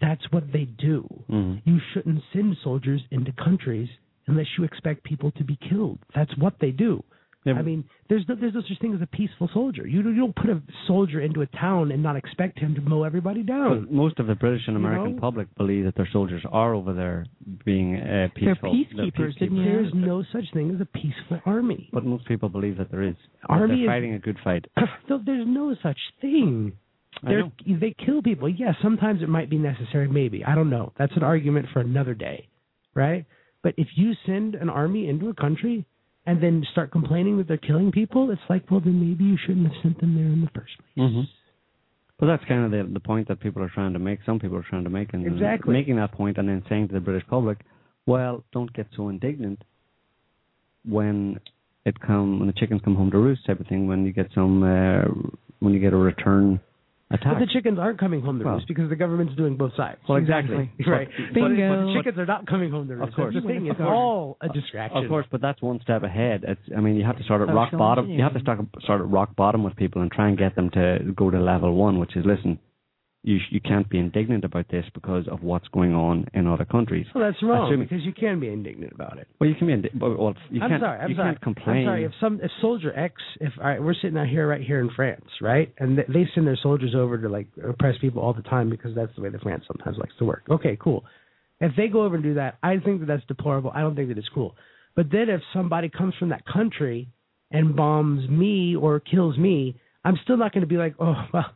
That's what they do. Mhm. You shouldn't send soldiers into countries unless you expect people to be killed. That's what they do. Yeah, I mean, there's no, there's no such thing as a peaceful soldier. You don't, you don't put a soldier into a town and not expect him to mow everybody down. But most of the British and You American know? public believe that their soldiers are over there being uh, peaceful. peacekeepers, didn't you? There's no such thing as a peaceful army. But most people believe that there is. Army they're is- fighting a good fight. No, there's no such thing. They're, they kill people. Yes, sometimes it might be necessary. Maybe I don't know. That's an argument for another day, right? But if you send an army into a country and then start complaining that they're killing people, it's like, well, then maybe you shouldn't have sent them there in the first place. hmm But that's kind of the the point that people are trying to make. Some people are trying to make, and Exactly. making that point, and then saying to the British public, "Well, don't get so indignant when it come when the chickens come home to roost type of thing. When you get some uh, when you get a return attack." But the chickens aren't coming home to Well- roost because the government's doing both sides. Well, exactly. Right. But- But, but the chickens are not coming home to roost. Of course. That's the thing. It's all a distraction. Of course, but that's one step ahead. It's, I mean, you have to start at Social rock bottom. You have to start start at rock bottom with people and try and get them to go to level one, which is listen. You sh- you can't be indignant about this because of what's going on in other countries. Well, that's wrong Assuming- because you can be indignant about it. Well, you can be indi- well, you I'm can't. sorry. I'm you sorry. can't complain. I'm sorry. If some if Soldier X, if right, we're sitting out here right here in France, right, and they, they send their soldiers over to like oppress people all the time because that's the way that France sometimes likes to work. Okay, cool. If they go over and do that, I think that that's deplorable. I don't think that it's cool. But then if somebody comes from that country and bombs me or kills me, I'm still not going to be like, oh well,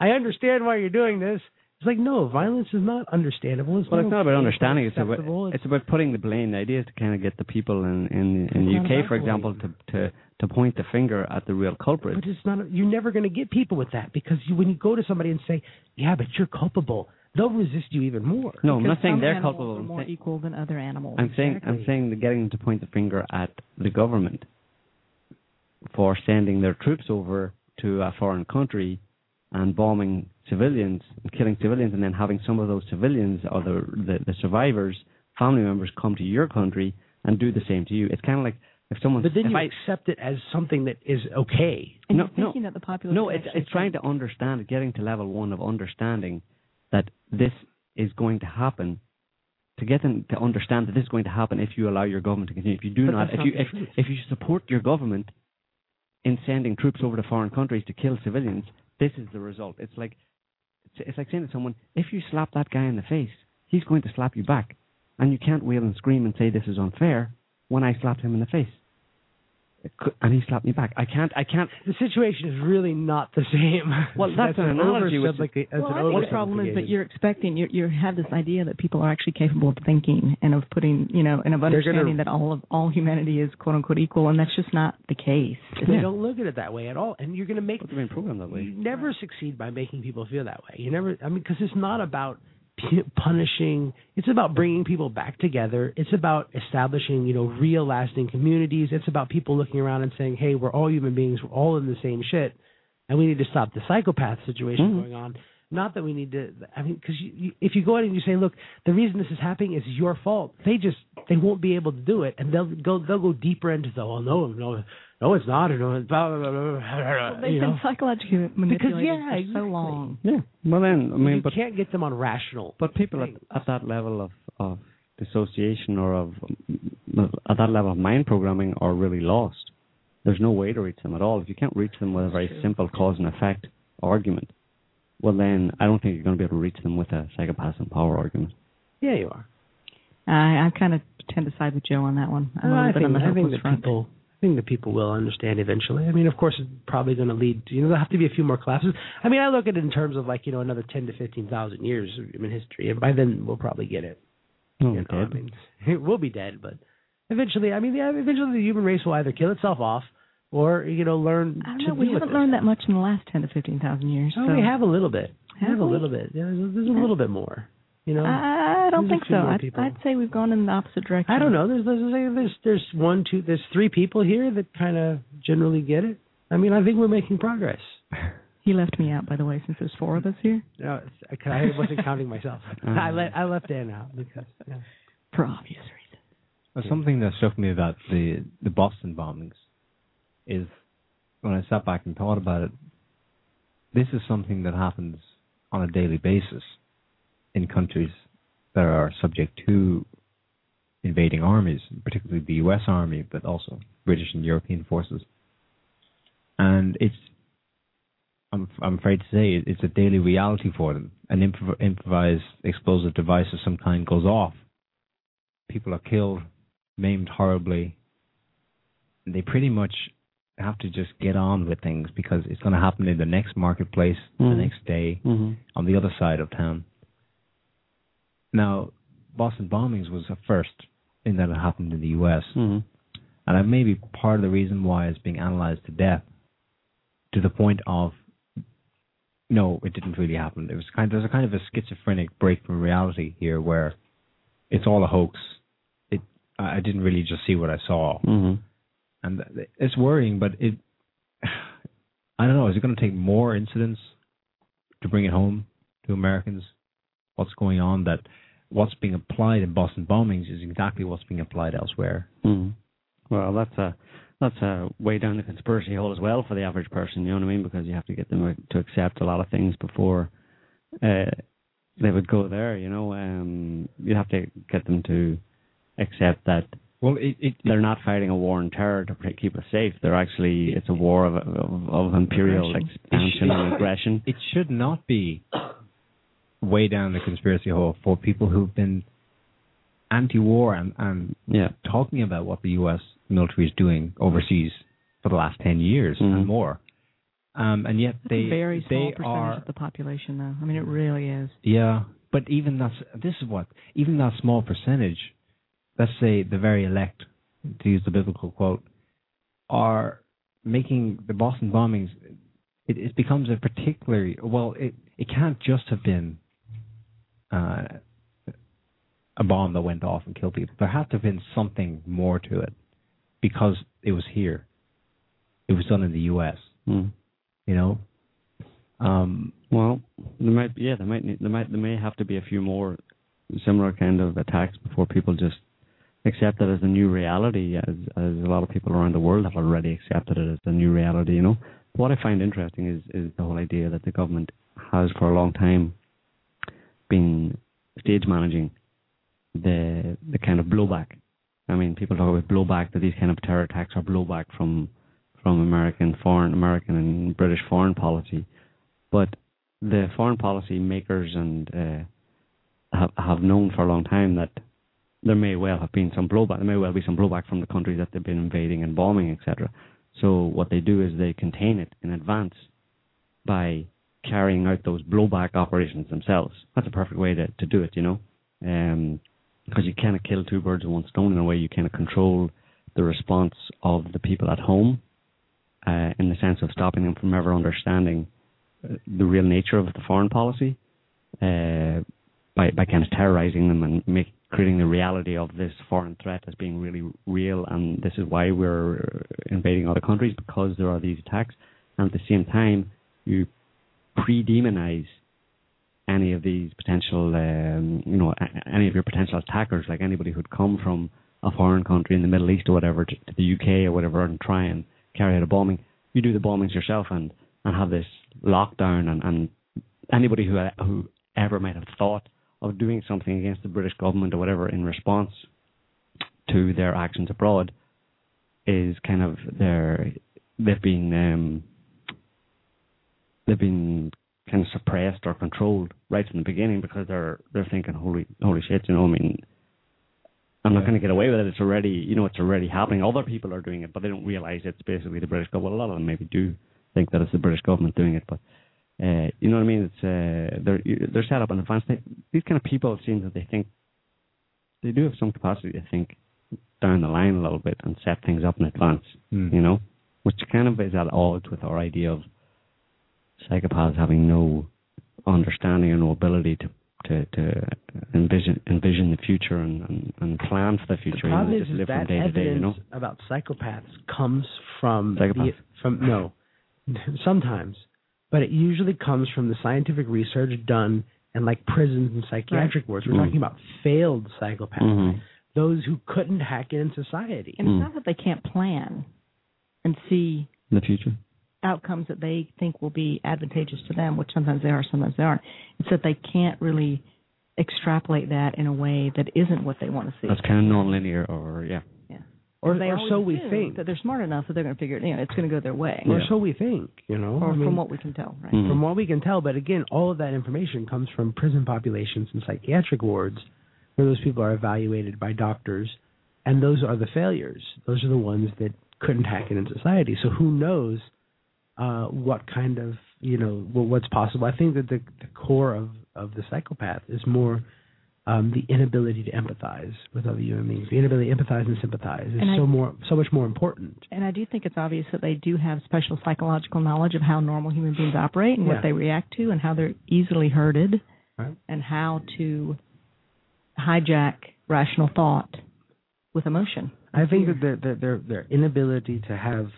I understand why you're doing this. It's like no, violence is not understandable. It's well, it's not about understanding. It's about acceptable. it's about putting the blame. The idea is to kind of get the people in in, in the UK, for example, to to to point the finger at the real culprit. But it's not. You're never going to get people with that because you, when you go to somebody and say, "Yeah, but you're culpable," they'll resist you even more. No, I'm not saying some they're animals culpable. Are more saying- equal than other animals. I'm saying I'm saying that getting them to point the finger at the government for sending their troops over to a foreign country and bombing civilians and killing civilians and then having some of those civilians or the the, the survivors family members come to your country and do the same to you it's kind of like if someone, But then if you I, accept it as something that is okay. And No, you're thinking that the population. no, it's it's trying to understand, getting to level one of understanding that this is going to happen. To get them to understand that this is going to happen if you allow your government to continue. If you do But not, if not you if, truth. if you support your government in sending troops over to foreign countries to kill civilians, this is the result. It's like it's, like saying to someone, if you slap that guy in the face, he's going to slap you back, and you can't wail and scream and say this is unfair when I slapped him in the face, could- and he slapped me back. I can't. I can't. The situation is really not the same. Well, that's an analogy which is- oversimplica- that's Well, an I think the problem is that you're expecting you you have this idea that people are actually capable of thinking and of putting you know and of They're gonna- understanding that all of all humanity is quote unquote equal, and that's just not the case. They don't look at it that way at all, and you're going to make. But they've been that way. You never succeed by making people feel that way. You never. I mean, because it's not about p- punishing. It's about bringing people back together. It's about establishing, you know, real lasting communities. It's about people looking around and saying, "Hey, we're all human beings. We're all in the same shit, and we need to stop the psychopath situation Mhm. going on." Not that we need to. I mean, because you, you, if you go in and you say, "Look, the reason this is happening is your fault," they just they won't be able to do it, and they'll go they'll go deeper into the, "Oh no, no, no, it's not," or "No, blah blah blah." blah, blah, Well, they've you been know? psychologically manipulated yeah, for so long. Yeah. Well, then I mean, you but can't get them on rational. But people at, at that level of, of dissociation or of at that level of mind programming are really lost. There's no way to reach them at all. If you can't reach them with a very simple cause and effect argument, well then I don't think you're going to be able to reach them with a psychopath and power argument. Yeah, you are. I I kind of tend to side with Joe on that one. I'm a I little bit think, on the I think that people, I think that people will understand eventually. I mean, of course, it's probably going to lead. To, you know, there'll have to be a few more collapses. I mean, I look at it in terms of like you know another ten to fifteen thousand years of human history, and by then we'll probably get it. Oh, you know. I mean, we'll be dead, but eventually, I mean, yeah, eventually the human race will either kill itself off or you know learn I don't to know. We haven't it. learned that much in the last ten to fifteen thousand years. Oh, so. we have a little bit. We Have have a little bit. Yeah, there's, there's a little bit more. You know, I I don't think so. I'd. I'd say we've gone in the opposite direction. I don't know. There's there's there's there's one two there's three people here that kind of generally get it. I mean, I think we're making progress. He left me out, by the way, since there's four of us here. No, it's- I I wasn't counting myself. I um. let I left Dan out because yeah. For obvious reasons. Well, something that struck me about the the Boston bombings is when I sat back and thought about it. This is something that happens on a daily basis in countries that are subject to invading armies, particularly the U.S. Army, but also British and European forces. And it's, I'm, I'm afraid to say, it's a daily reality for them. An improv- improvised explosive device of some kind goes off. People are killed, maimed horribly. And they pretty much have to just get on with things because it's going to happen in the next marketplace, the Mhm. next day, Mm-hmm. on the other side of town. Now, Boston bombings was a first thing that it happened in the U.S. Mm-hmm. And that may be part of the reason why it's being analyzed to death, to the point of, no, it didn't really happen. It was kind. There's a kind of a schizophrenic break from reality here, where it's all a hoax. It. I I didn't really just see what I saw, Mm-hmm. and it's worrying. But it. I don't know. Is it going to take more incidents to bring it home to Americans? What's going on? That what's being applied in Boston bombings is exactly what's being applied elsewhere. Mm. Well, that's a that's a way down the conspiracy hole as well for the average person. You know what I mean? Because you have to get them to accept a lot of things before uh, they would go there. You know, um, you have to get them to accept that. Well, it, it, they're not fighting a war on terror to keep us safe. They're actually it's a war of of, of imperial Aggression. expansion and aggression. It should not be way down the conspiracy hole for people who've been anti-war and, and Yeah. talking about what the U.S. military is doing overseas for the last ten years Mhm. and more. Um, and yet That's they a very small they percentage are of the population, though. I mean, it really is. yeah, but even that's this is what even that small percentage, let's say the very elect, to use the biblical quote, are making the Boston bombings. It, it becomes a particularly well. It it can't just have been uh, a bomb that went off and killed people. There had to have been something more to it because it was here. It was done in the U.S. Mm. You know. Um, Well, there might yeah there might need, there might there may have to be a few more similar kind of attacks before people just accept it as a new reality, as as a lot of people around the world have already accepted it as a new reality. You know, what I find interesting is is the whole idea that the government has for a long time been stage managing the the kind of blowback. I mean, people talk about blowback that these kind of terror attacks are blowback from from American foreign American and British foreign policy, but the foreign policy makers and uh, have have known for a long time that there may well have been some blowback. There may well be some blowback from the countries that they've been invading and bombing, etc. So what they do is they contain it in advance by carrying out those blowback operations themselves. That's a perfect way to, to do it, you know, um, because you kind of kill two birds with one stone in a way. You kind of control the response of the people at home, uh, in the sense of stopping them from ever understanding uh, the real nature of the foreign policy, uh, by by kind of terrorizing them and make creating the reality of this foreign threat as being really real, and this is why we're invading other countries because there are these attacks. And at the same time, you pre-demonize any of these potential, um, you know, any of your potential attackers, like anybody who'd come from a foreign country in the Middle East or whatever to, the UK or whatever and try and carry out a bombing. You do the bombings yourself and and have this lockdown, and and anybody who who ever might have thought of doing something against the British government or whatever in response to their actions abroad is kind of their they've been um, they've been kind of suppressed or controlled right from the beginning because they're they're thinking holy holy shit you know I mean I'm not going to get away with it it's already you know it's already happening other people are doing it but they don't realize it's basically the British government well, a lot of them maybe do think that it's the British government doing it but uh, you know what I mean? It's uh, they're they're set up in advance. They, these kind of people, seem that they think they do have some capacity to think down the line a little bit and set things up in advance. Mm. You know, which kind of is at odds with our idea of psychopaths having no understanding or no ability to to, to envision envision the future and, and, and plan for the future. The problem you know, is, just is live that from day to day. You know, evidence about psychopaths comes from the, from no, sometimes, but it usually comes from the scientific research done in like prisons and psychiatric wards. We're Mm. talking about failed psychopaths, Mhm. those who couldn't hack in society. And it's not that they can't plan and see the future. Outcomes that they think will be advantageous to them, which sometimes they are, sometimes they aren't. It's that they can't really extrapolate that in a way that isn't what they want to see. That's kind of non-linear, or yeah. Or, they or so we think. that they're smart enough that they're going to figure it. You know, it's going to go their way. Or so we think, you know. Or I mean, from what we can tell, right? Mm-hmm. From what we can tell, but again, all of that information comes from prison populations and psychiatric wards where those people are evaluated by doctors, and those are the failures. Those are the ones that couldn't hack it in society. So who knows uh, what kind of, you know, what's possible. I think that the, the core of, of the psychopath is more um, the inability to empathize with other human beings. The inability to empathize and sympathize is And I- so more, so much more important. And I do think it's obvious that they do have special psychological knowledge of how normal human beings operate and Yeah. what they react to and how they're easily hurted Right. and how to hijack rational thought with emotion. I think that their, their their their inability to have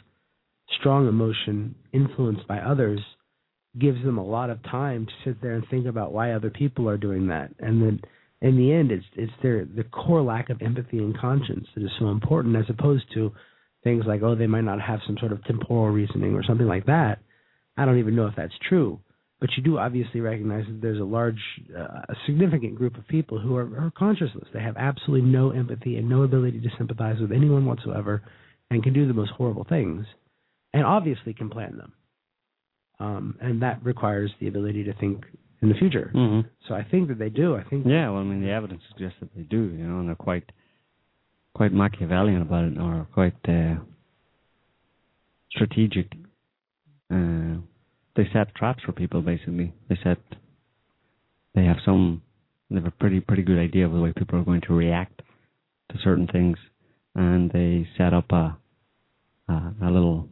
strong emotion influenced by others gives them a lot of time to sit there and think about why other people are doing that, and then in the end, it's it's their the core lack of empathy and conscience that is so important, as opposed to things like oh they might not have some sort of temporal reasoning or something like that. I don't even know if that's true, but you do obviously recognize that there's a large, uh, a significant group of people who are, are conscienceless. They have absolutely no empathy and no ability to sympathize with anyone whatsoever, and can do the most horrible things, and obviously can plan them. Um, and that requires the ability to think in the future. Mm-hmm. So I think that they do. I think Yeah, well, I mean, the evidence suggests that they do, you know, and they're quite, quite Machiavellian about it, or quite uh, strategic. Uh, they set traps for people, basically. They set, they have some, they have a pretty, pretty good idea of the way people are going to react to certain things, and they set up a, a, a little,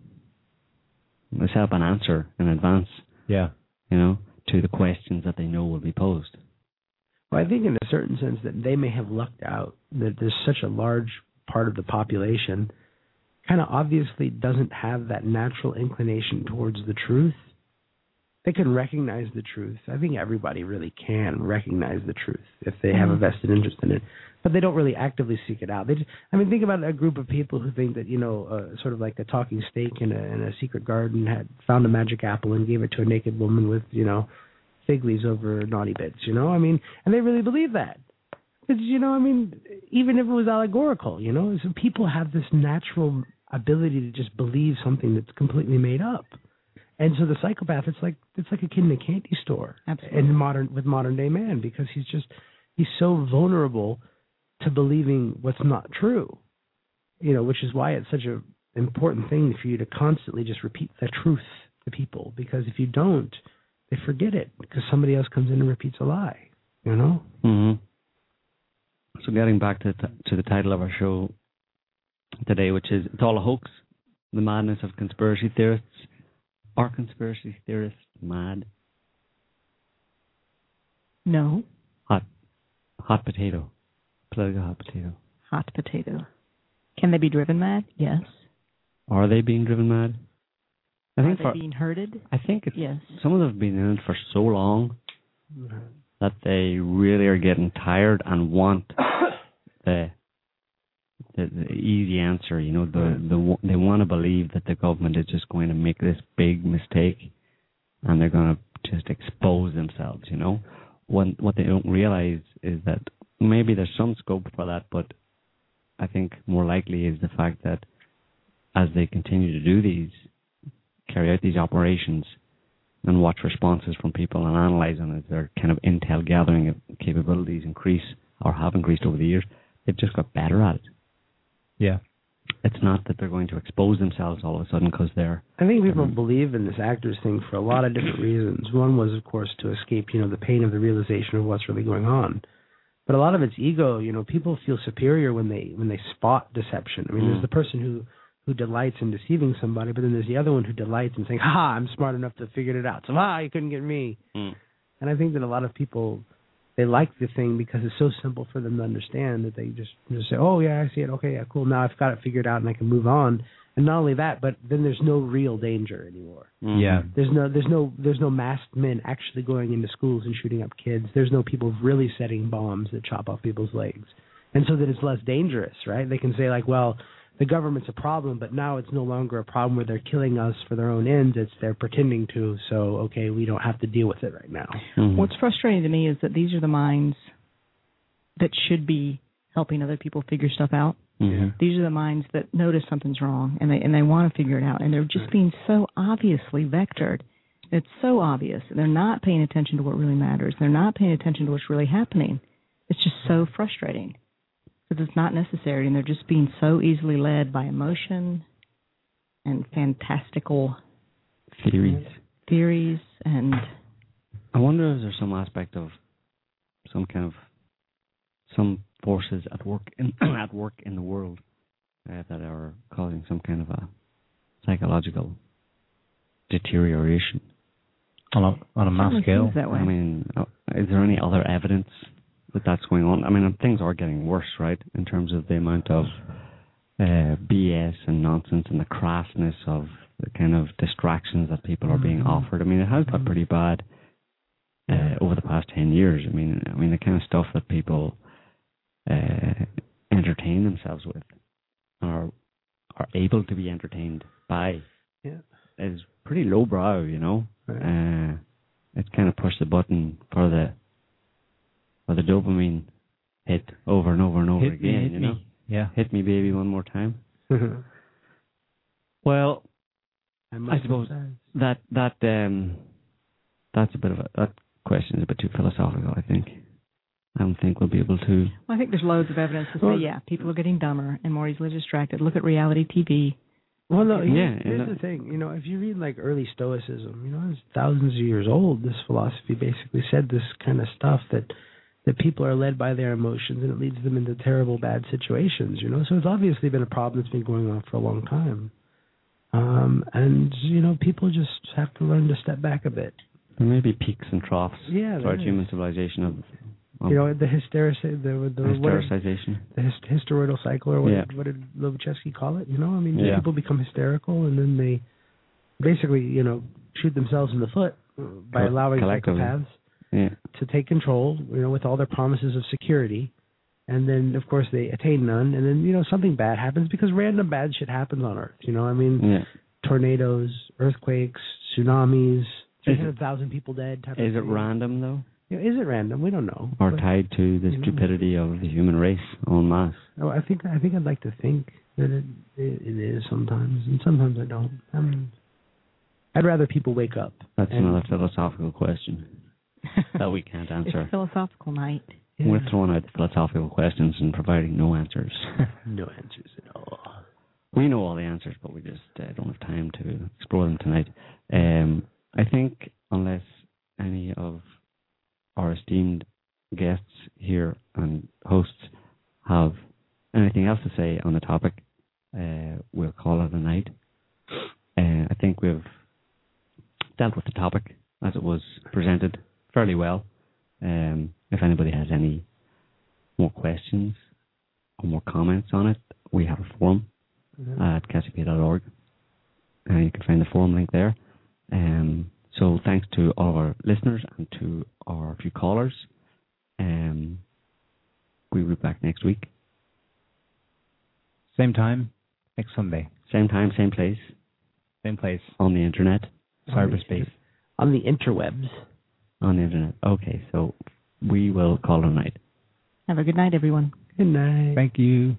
set up an answer in advance. Yeah. You know, to the questions that they know will be posed. Well, I think in a certain sense that they may have lucked out that there's such a large part of the population kind of obviously doesn't have that natural inclination towards the truth. They can recognize the truth. I think everybody really can recognize the truth if they have a Mhm. vested interest in it. But they don't really actively seek it out. They, just, I mean, think about a group of people who think that you know, uh, sort of like a talking snake in a in a secret garden had found a magic apple and gave it to a naked woman with you know, fig leaves over naughty bits. You know, I mean, and they really believe that. Because you know, I mean, even if it was allegorical, you know, so people have this natural ability to just believe something that's completely made up. And so the psychopath, it's like it's like a kid in a candy store, Absolutely. in modern with modern day man because he's just he's so vulnerable to believing what's not true. You know, which is why it's such an important thing for you to constantly just repeat the truth to people because if you don't, they forget it because somebody else comes in and repeats a lie. You know. hmm So getting back to to the title of our show today, which is "It's All a Hoax: The Madness of Conspiracy Theorists." Are conspiracy theorists mad? No. Hot, hot potato, political hot potato. Hot potato. Can they be driven mad? Yes. Are they being driven mad? I Are think they for being herded? I think it's, Yes. some of them have been in it for so long that they really are getting tired and want the the, the easy answer. You know, the the they want to believe that the government is just going to make this big mistake, and they're going to just expose themselves. You know, when what they don't realize is that maybe there's some scope for that, but I think more likely is the fact that as they continue to do these, carry out these operations, and watch responses from people and analyze them as their kind of intel gathering capabilities increase or have increased over the years, they've just got better at it. Yeah. It's not that they're going to expose themselves all of a sudden because they're I think people um, believe in this actors thing for a lot of different reasons. One was, of course, to escape, you know, the pain of the realization of what's really going on. But a lot of it's ego. You know, people feel superior when they when they spot deception. I mean, Mm. there's the person who who delights in deceiving somebody, but then there's the other one who delights in saying, "Ha, I'm smart enough to figure it out." So, ah, you couldn't get me. Mm. And I think that a lot of people they like the thing because it's so simple for them to understand that they just just say, "Oh yeah, I see it. Okay, yeah, cool. Now I've got it figured out and I can move on." And not only that, but then there's no real danger anymore. Mm-hmm. Yeah. There's no there's no there's no masked men actually going into schools and shooting up kids. There's no people really setting bombs that chop off people's legs. And so that it's less dangerous, right? They can say like, well, the government's a problem, but now it's no longer a problem where they're killing us for their own ends. It's they're pretending to. So okay, we don't have to deal with it right now. Mm-hmm. What's frustrating to me is that these are the minds that should be helping other people figure stuff out. Mhm. These are the minds that notice something's wrong and they and they want to figure it out and they're just being so obviously vectored. It's so obvious. They're not paying attention to what really matters. They're not paying attention to what's really happening. It's just so frustrating because it's not necessary and they're just being so easily led by emotion and fantastical theories. theories and I wonder if there's some aspect of some kind of some forces at work in at work in the world uh, that are causing some kind of a psychological deterioration on a on a mass scale. that way. I mean, uh, is there any other evidence that that's going on? I mean, things are getting worse, right, in terms of the amount of uh, BS and nonsense and the crassness of the kind of distractions that people are being Mhm. offered. I mean, it has got pretty bad uh, over the past ten years. I mean, I mean the kind of stuff that people uh, entertain themselves with or are able to be entertained by Yeah. is pretty lowbrow, you know. Right. Uh, it's kind of push the button for the for the dopamine hit over and over and over Hit me, again. hit you me. know, Yeah. hit me, baby, one more time. Well, I, I suppose that that um that's a bit of a that question is a bit too philosophical. I think. I don't think we'll be able to. Well, I think there's loads of evidence to say, Well- yeah, people are getting dumber and more easily distracted. Look at reality TV. Well, no, here's, Yeah, here's the thing. You know, if you read like early Stoicism, you know, it's thousands of years old. This philosophy basically said this kind of stuff that that people are led by their emotions, and it leads them into terrible, bad situations. You know, so it's obviously been a problem that's been going on for a long time. Um, and you know, people just have to learn to step back a bit. There may be peaks and troughs Yeah, throughout there human civilization of, of You know, the hysteric, the the hystericization. the hist- hysteroidal cycle, or what, Yeah. did, what did Lobaczewski call it? You know, I mean, Yeah. people become hysterical, and then they basically, you know, shoot themselves in the foot uh, by Co- allowing psychopaths Yeah. to take control. You know, with all their promises of security, and then of course they attain none, and then you know something bad happens because random bad shit happens on Earth. You know, I mean, tornadoes, earthquakes, tsunamis, Is three it- hundred thousand people dead. Type Is it random though, You know, is it random? We don't know. or But- tied to the you know. stupidity of the human race en masse? Oh, I think I think I'd like to think that it it, it is sometimes, and sometimes I don't. I mean, I'd rather people wake up. That's and- another philosophical question that we can't answer. It's philosophical night. We're throwing out philosophical questions and providing no answers. no answers at all. We know all the answers, but we just uh, don't have time to explore them tonight. Um, I think unless any of our esteemed guests here and hosts have anything else to say on the topic, uh, we'll call it a night. Uh, I think we've dealt with the topic as it was presented fairly well. Um, if anybody has any more questions or more comments on it, we have a forum at cassiopaea.org. And you can find the forum link there. Um, so thanks to all of our listeners and to our few callers. Um, we'll be back next week. Same time, next Sunday. Same time, same place, Same place. on the internet. Cyberspace. On the interwebs. On the internet. Okay, so we will call it a night. Have a good night, everyone. Good night. Thank you.